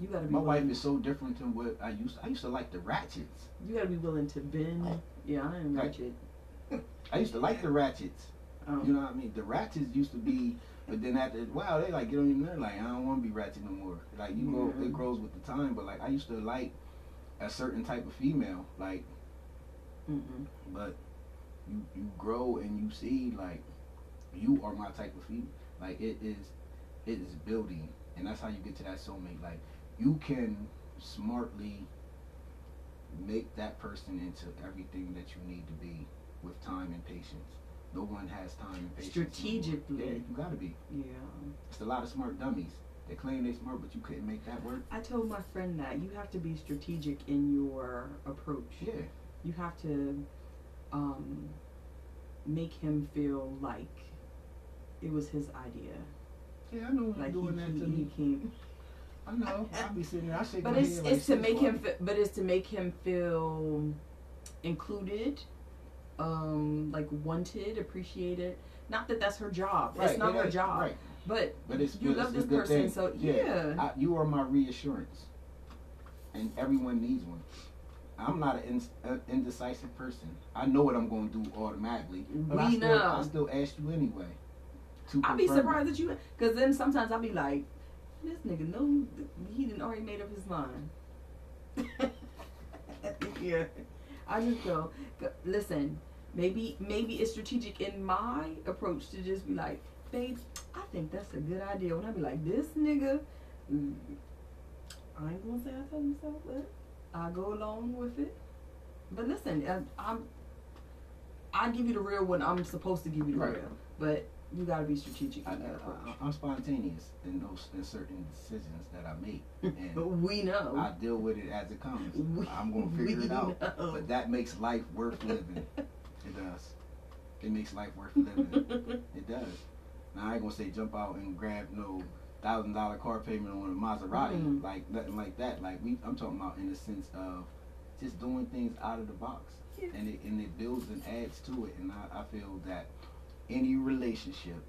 Speaker 1: you got to be.
Speaker 2: my wife is so different than what I used. I used to like the ratchets.
Speaker 1: You got to be willing to bend. Yeah, I am ratchet. (laughs)
Speaker 2: I used to like the ratchets.
Speaker 1: Um,
Speaker 2: You know what I mean? The ratchets used to be, but then after wow, they like get on your nerve. Like I don't want to be ratchet no more. Like you
Speaker 1: Yeah.
Speaker 2: it grows with the time. But like I used to like a certain type of female. Like,
Speaker 1: mm-mm.
Speaker 2: but you you grow and you see like you are my type of female. Like it is, it is building, and that's how you get to that soulmate. Like you can smartly make that person into everything that you need to be with time and patience. No one has time and patience.
Speaker 1: Strategically.
Speaker 2: Yeah, you gotta be.
Speaker 1: Yeah.
Speaker 2: It's a lot of smart dummies. They claim they smart, but you couldn't make that work.
Speaker 1: I told my friend that you have to be strategic in your approach.
Speaker 2: Yeah.
Speaker 1: You have to um, make him feel like it was his idea.
Speaker 2: Yeah, I know
Speaker 1: Like
Speaker 2: doing
Speaker 1: he,
Speaker 2: that
Speaker 1: he,
Speaker 2: to
Speaker 1: he
Speaker 2: me.
Speaker 1: came.
Speaker 2: I know. I'll be sitting there. I shake
Speaker 1: But
Speaker 2: my
Speaker 1: it's
Speaker 2: head like
Speaker 1: it's to
Speaker 2: shit's
Speaker 1: make him. Fe- but it's to make him feel included, um, like wanted, appreciated. Not that that's her job.
Speaker 2: Right,
Speaker 1: it's not
Speaker 2: yeah,
Speaker 1: her job.
Speaker 2: Right.
Speaker 1: But
Speaker 2: But it's
Speaker 1: you
Speaker 2: good.
Speaker 1: love
Speaker 2: it's
Speaker 1: this person,
Speaker 2: thing.
Speaker 1: so yeah.
Speaker 2: I, you are my reassurance, and everyone needs one. I'm not an in, uh, indecisive person. I know what I'm going to do automatically, but I
Speaker 1: We
Speaker 2: still,
Speaker 1: know.
Speaker 2: I still ask you anyway.
Speaker 1: I'll be surprised that you, because then sometimes I'll be like, this nigga know he didn't already made up his mind. (laughs) yeah, I just go, go- listen. Maybe maybe it's strategic in my approach to just be like, babe, I think that's a good idea. When I be like, this nigga, mm, I ain't gonna say I told him so, but I go along with it. But listen, I, I'm I give you the real when I'm supposed to give you the
Speaker 2: Right.
Speaker 1: real, but you gotta be strategic
Speaker 2: I, I'm spontaneous in those in certain decisions that I make, (laughs) and
Speaker 1: But we know.
Speaker 2: I deal with it as it comes. (laughs)
Speaker 1: We-
Speaker 2: I'm gonna figure it out.
Speaker 1: know.
Speaker 2: But that makes life worth living. (laughs) It does. It makes life worth living. It does. Now I ain't gonna say jump out and grab no thousand dollar car payment on a Maserati,
Speaker 1: Mm.
Speaker 2: like nothing like that. Like we, I'm talking about in the sense of just doing things out of the box,
Speaker 1: Yeah.
Speaker 2: and it and it builds and adds to it. And I, I feel that any relationship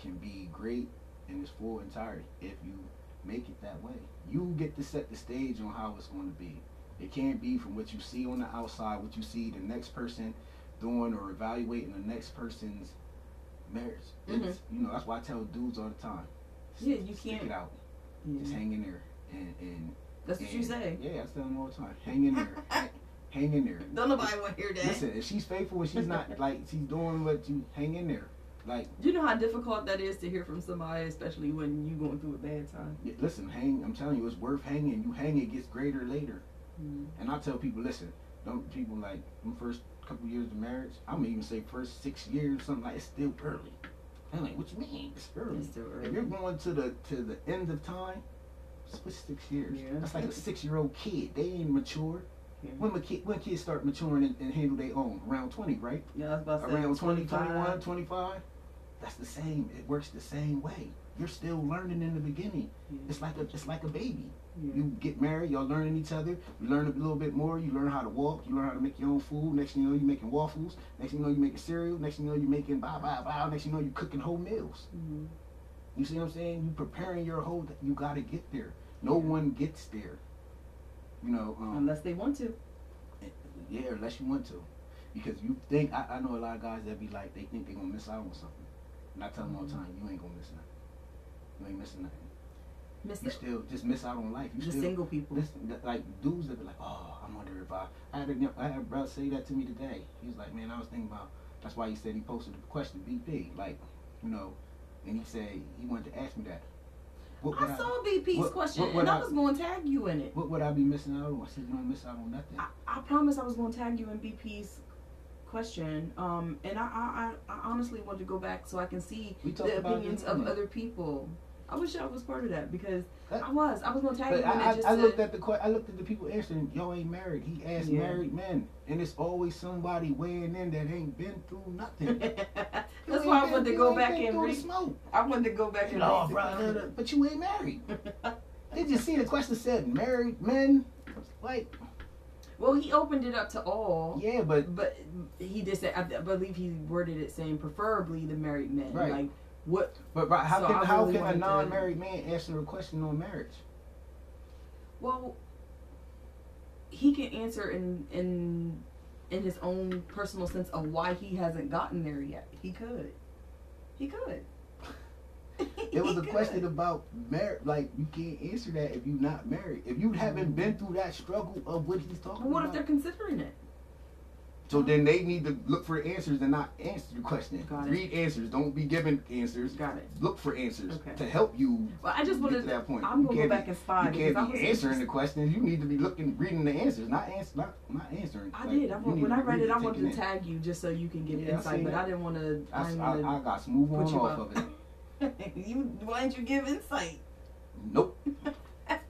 Speaker 2: can be great in its full entirety if you make it that way. You get to set the stage on how it's going to be. It can't be from what you see on the outside, what you see the next person doing or evaluating the next person's marriage. Mm-hmm. It's, you know, that's why I tell dudes all the time.
Speaker 1: Yeah, you
Speaker 2: stick
Speaker 1: can't-
Speaker 2: it out.
Speaker 1: Yeah.
Speaker 2: Just hang in there. And, and
Speaker 1: That's what you
Speaker 2: and-
Speaker 1: say.
Speaker 2: Yeah, I tell them all the time. Hang in there. (laughs) hang, hang in there.
Speaker 1: Don't nobody want to hear that.
Speaker 2: Listen, if she's faithful and she's not (laughs) like she's doing what you hang in there. Like
Speaker 1: you know how difficult that is to hear from somebody, especially when you going through a bad time.
Speaker 2: yeah, listen, hang I'm telling you, it's worth hanging. You hang it gets greater later. Mm-hmm. And I tell people, listen, don't people like them first couple years of marriage, I'm gonna even say first six years, something like it's still early. I'm like, what you mean? It's early.
Speaker 1: It's still
Speaker 2: If you're going to the to the end of time, what's six years?
Speaker 1: Yeah.
Speaker 2: That's like a six year old kid. They ain't mature.
Speaker 1: Yeah.
Speaker 2: When my kid, when kids start maturing and, and handle their own, around 20, right?
Speaker 1: Yeah, I was about to say
Speaker 2: Around 20,
Speaker 1: 25.
Speaker 2: 21, 25. That's the same. It works the same way. You're still learning in the beginning.
Speaker 1: Yeah.
Speaker 2: It's like a it's like a baby.
Speaker 1: Yeah.
Speaker 2: You get married, y'all learning each other. You learn a little bit more. You learn how to walk. You learn how to make your own food. Next thing you know, you're making waffles. Next thing you know, you're making cereal. Next thing you know, you're making blah blah blah. Next thing you know, you're cooking whole meals.
Speaker 1: Mhm.
Speaker 2: You see what I'm saying? You preparing your whole. You got to get there. No one gets there. You know. Um,
Speaker 1: Unless they want to.
Speaker 2: yeah, unless you want to, because you think. I, I know a lot of guys that be like, they think they're gonna miss out on something. And I tell them all the time, you ain't gonna miss nothing. You ain't missing nothing.
Speaker 1: Miss
Speaker 2: You
Speaker 1: it.
Speaker 2: still just miss out on life. You
Speaker 1: The
Speaker 2: still
Speaker 1: single people.
Speaker 2: Listen, like dudes that be like, oh, I wonder if I. I had a, I had a brother say that to me today. He was like, man, I was thinking about. That's why he said he posted the question BP, like, you know, and he said he wanted to ask me that. What
Speaker 1: I saw BP's
Speaker 2: what-
Speaker 1: question,
Speaker 2: what
Speaker 1: and I
Speaker 2: I-
Speaker 1: was going to tag you in it.
Speaker 2: What would I be missing out on? I said, you don't miss out on nothing.
Speaker 1: I, I promise I was going to tag you in BP's question. Um, and I, I, I, I honestly want to go back so I can see the opinions of other people. I wish I was part of that because
Speaker 2: That-
Speaker 1: I was. I was gonna tag
Speaker 2: But
Speaker 1: you
Speaker 2: I,
Speaker 1: just
Speaker 2: I, I
Speaker 1: said,
Speaker 2: looked at the que- I looked at the people answering. Yo ain't married. He asked
Speaker 1: Yeah.
Speaker 2: married men, and it's always somebody weighing in that ain't been through nothing. (laughs)
Speaker 1: That's why I wanted to go back and
Speaker 2: through the
Speaker 1: read.
Speaker 2: smoke.
Speaker 1: I wanted to go back and
Speaker 2: No,
Speaker 1: read. the
Speaker 2: bro, no, no, but you ain't married. (laughs) Did you see the question said married men. Like,
Speaker 1: Well, he opened it up to all.
Speaker 2: yeah, but
Speaker 1: But he did say, I I believe he worded it saying preferably the married men.
Speaker 2: Right.
Speaker 1: Like, what?
Speaker 2: but, how
Speaker 1: So
Speaker 2: can how
Speaker 1: really
Speaker 2: can a non-married man answer a question on marriage?
Speaker 1: Well, he can answer in in in his own personal sense of why he hasn't gotten there yet. He could. He could. (laughs)
Speaker 2: It was a question about marriage. Like you can't answer that if you're not married. If you haven't been through that struggle of what he's talking
Speaker 1: But what if they're considering it?
Speaker 2: So then they need to look for answers and not answer the question.
Speaker 1: Got it.
Speaker 2: Read answers. Don't be given answers.
Speaker 1: Got it.
Speaker 2: Look for answers
Speaker 1: Okay.
Speaker 2: to help you
Speaker 1: Well, I just
Speaker 2: get
Speaker 1: wanted
Speaker 2: to that point.
Speaker 1: I'm gonna go back
Speaker 2: be-
Speaker 1: and spy
Speaker 2: You can't be answering the questions. You need to be looking, reading the answers, not answer, not, not answering.
Speaker 1: I
Speaker 2: Like,
Speaker 1: did. I, want- when I read it, I wanted to
Speaker 2: in.
Speaker 1: tag you just so you can get
Speaker 2: Yeah,
Speaker 1: insight. But. I didn't want to.
Speaker 2: I,
Speaker 1: I,
Speaker 2: I, I got smooth
Speaker 1: Put
Speaker 2: on
Speaker 1: you
Speaker 2: off
Speaker 1: up.
Speaker 2: of it. (laughs)
Speaker 1: you why didn't you give insight?
Speaker 2: Nope. (laughs)
Speaker 1: you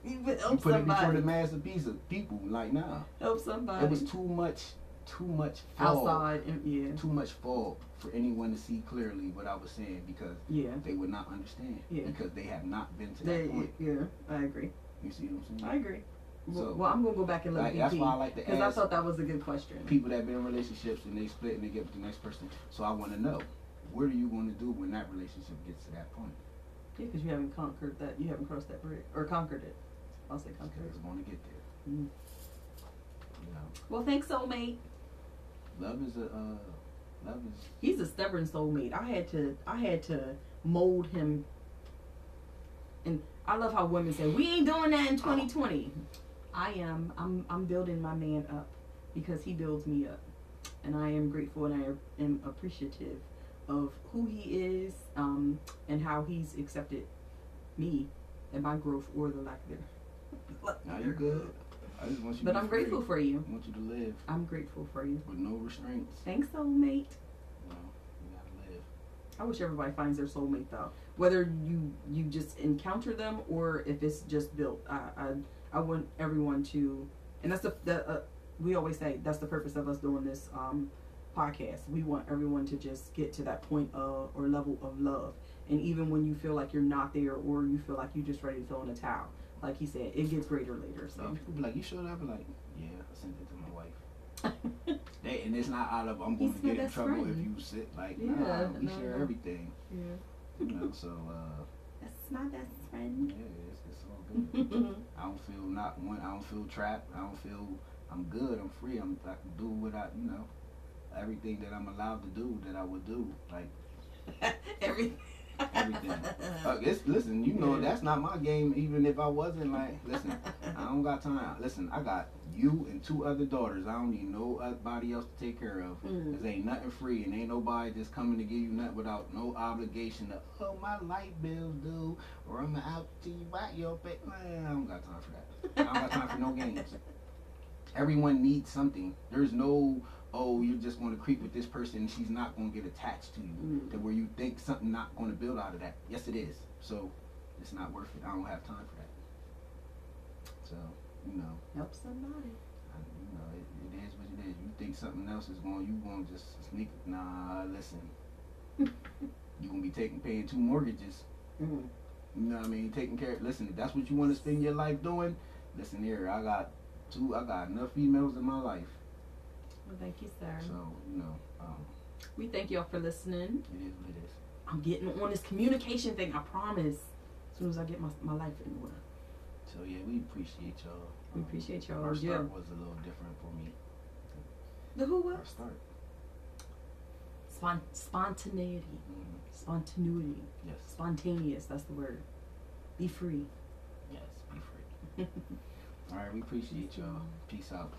Speaker 2: You put it before the masterpiece of people. Like nah,
Speaker 1: help somebody.
Speaker 2: it was too much, too much fog,
Speaker 1: outside. Yeah.
Speaker 2: too much fog for anyone to see clearly what I was saying because
Speaker 1: Yeah.
Speaker 2: they would not understand
Speaker 1: Yeah.
Speaker 2: because they have not been to
Speaker 1: They,
Speaker 2: that point.
Speaker 1: yeah. I agree.
Speaker 2: You see what I'm saying?
Speaker 1: I agree. Well,
Speaker 2: So-
Speaker 1: well, I'm gonna go back and look
Speaker 2: Like, that's why I like to
Speaker 1: because I thought that was a good question.
Speaker 2: people that been in relationships and they split and they get with the next person. So I want to know, what are you going to do when that relationship gets to that point?
Speaker 1: Yeah, because you haven't conquered that. You haven't crossed that bridge or conquered it. I'll say conquered.
Speaker 2: it's going to get there.
Speaker 1: Mm.
Speaker 2: You know,
Speaker 1: Well, thanks, soulmate.
Speaker 2: Love is a uh, love is
Speaker 1: He's a stubborn soulmate. I had to. I had to mold him. And I love how women say we ain't doing that in 2020. I am. I'm. I'm building my man up because he builds me up, and I am grateful and I am appreciative of who he is um, and how he's accepted me and my growth or the lack thereof.
Speaker 2: now you good. I just want you.
Speaker 1: But
Speaker 2: to
Speaker 1: I'm
Speaker 2: free.
Speaker 1: grateful for you.
Speaker 2: I want you to live
Speaker 1: I'm grateful for you.
Speaker 2: with no restraints.
Speaker 1: Thanks, soulmate.
Speaker 2: Know, you gotta live.
Speaker 1: I wish everybody finds their soulmate though. Whether you you just encounter them or if it's just built. I I, I want everyone to, and that's the the uh, we always say that's the purpose of us doing this um podcast. We want everyone to just get to that point of or level of love. And even when you feel like you're not there or you feel like you're just ready to throw in a towel, like he said, it gets greater later.
Speaker 2: So
Speaker 1: So
Speaker 2: people be like, you showed up? Like, yeah, I sent it to my wife. (laughs) They, and it's not out of I'm going
Speaker 1: He's
Speaker 2: to get in trouble
Speaker 1: friend.
Speaker 2: if you sit like
Speaker 1: Yeah,
Speaker 2: nah, we
Speaker 1: no,
Speaker 2: share
Speaker 1: no.
Speaker 2: everything.
Speaker 1: yeah,
Speaker 2: You know, so uh,
Speaker 1: that's my best
Speaker 2: yeah,
Speaker 1: friend.
Speaker 2: it's, it's all good. (laughs) I don't feel not one. I don't feel trapped. I don't feel I'm good. I'm free. I'm I can do what I you know everything that I'm allowed to do that I would do. Like (laughs)
Speaker 1: Every
Speaker 2: Everything. (laughs) uh, listen, you know that's not my game. Even if I wasn't like, listen, I don't got time. Listen, I got you and two other daughters. I don't need nobody else to take care of.
Speaker 1: Mm.
Speaker 2: Cause ain't nothing free, and ain't nobody just coming to give you nothing without no obligation to. Oh, my light bills due, or I'm out to you buy your pay. Man, I don't got time for that. I don't got time for no games. (laughs) Everyone needs something. There's no, oh, you're just going to creep with this person and she's not going to get attached to you.
Speaker 1: Mm.
Speaker 2: To where you think something not going to build out of that. Yes, it is. So it's not worth it. I don't have time for that. So, you know,
Speaker 1: Help somebody.
Speaker 2: I, you know, it, it is what it is. You think something else is going, you going to just sneak. Nah, listen. (laughs) you're going to be taking, paying two mortgages.
Speaker 1: Mm.
Speaker 2: You know what I mean? Taking care. Listen, if that's what you want to spend your life doing, listen here. I got two. I got enough females in my life.
Speaker 1: Well, thank you, sir.
Speaker 2: So you know, um,
Speaker 1: We thank y'all for listening.
Speaker 2: it is what it is.
Speaker 1: I'm getting on this communication thing. I promise. As soon as I get my my life in order.
Speaker 2: So yeah, we appreciate y'all.
Speaker 1: We appreciate y'all.
Speaker 2: Our
Speaker 1: Yeah.
Speaker 2: start was a little different for me.
Speaker 1: The who was?
Speaker 2: Our start.
Speaker 1: Spon- spontaneity,
Speaker 2: hmm
Speaker 1: spontaneity,
Speaker 2: Yes.
Speaker 1: spontaneous. That's the word. Be free.
Speaker 2: Yes. Be free. (laughs) All right. We appreciate y'all. Peace out.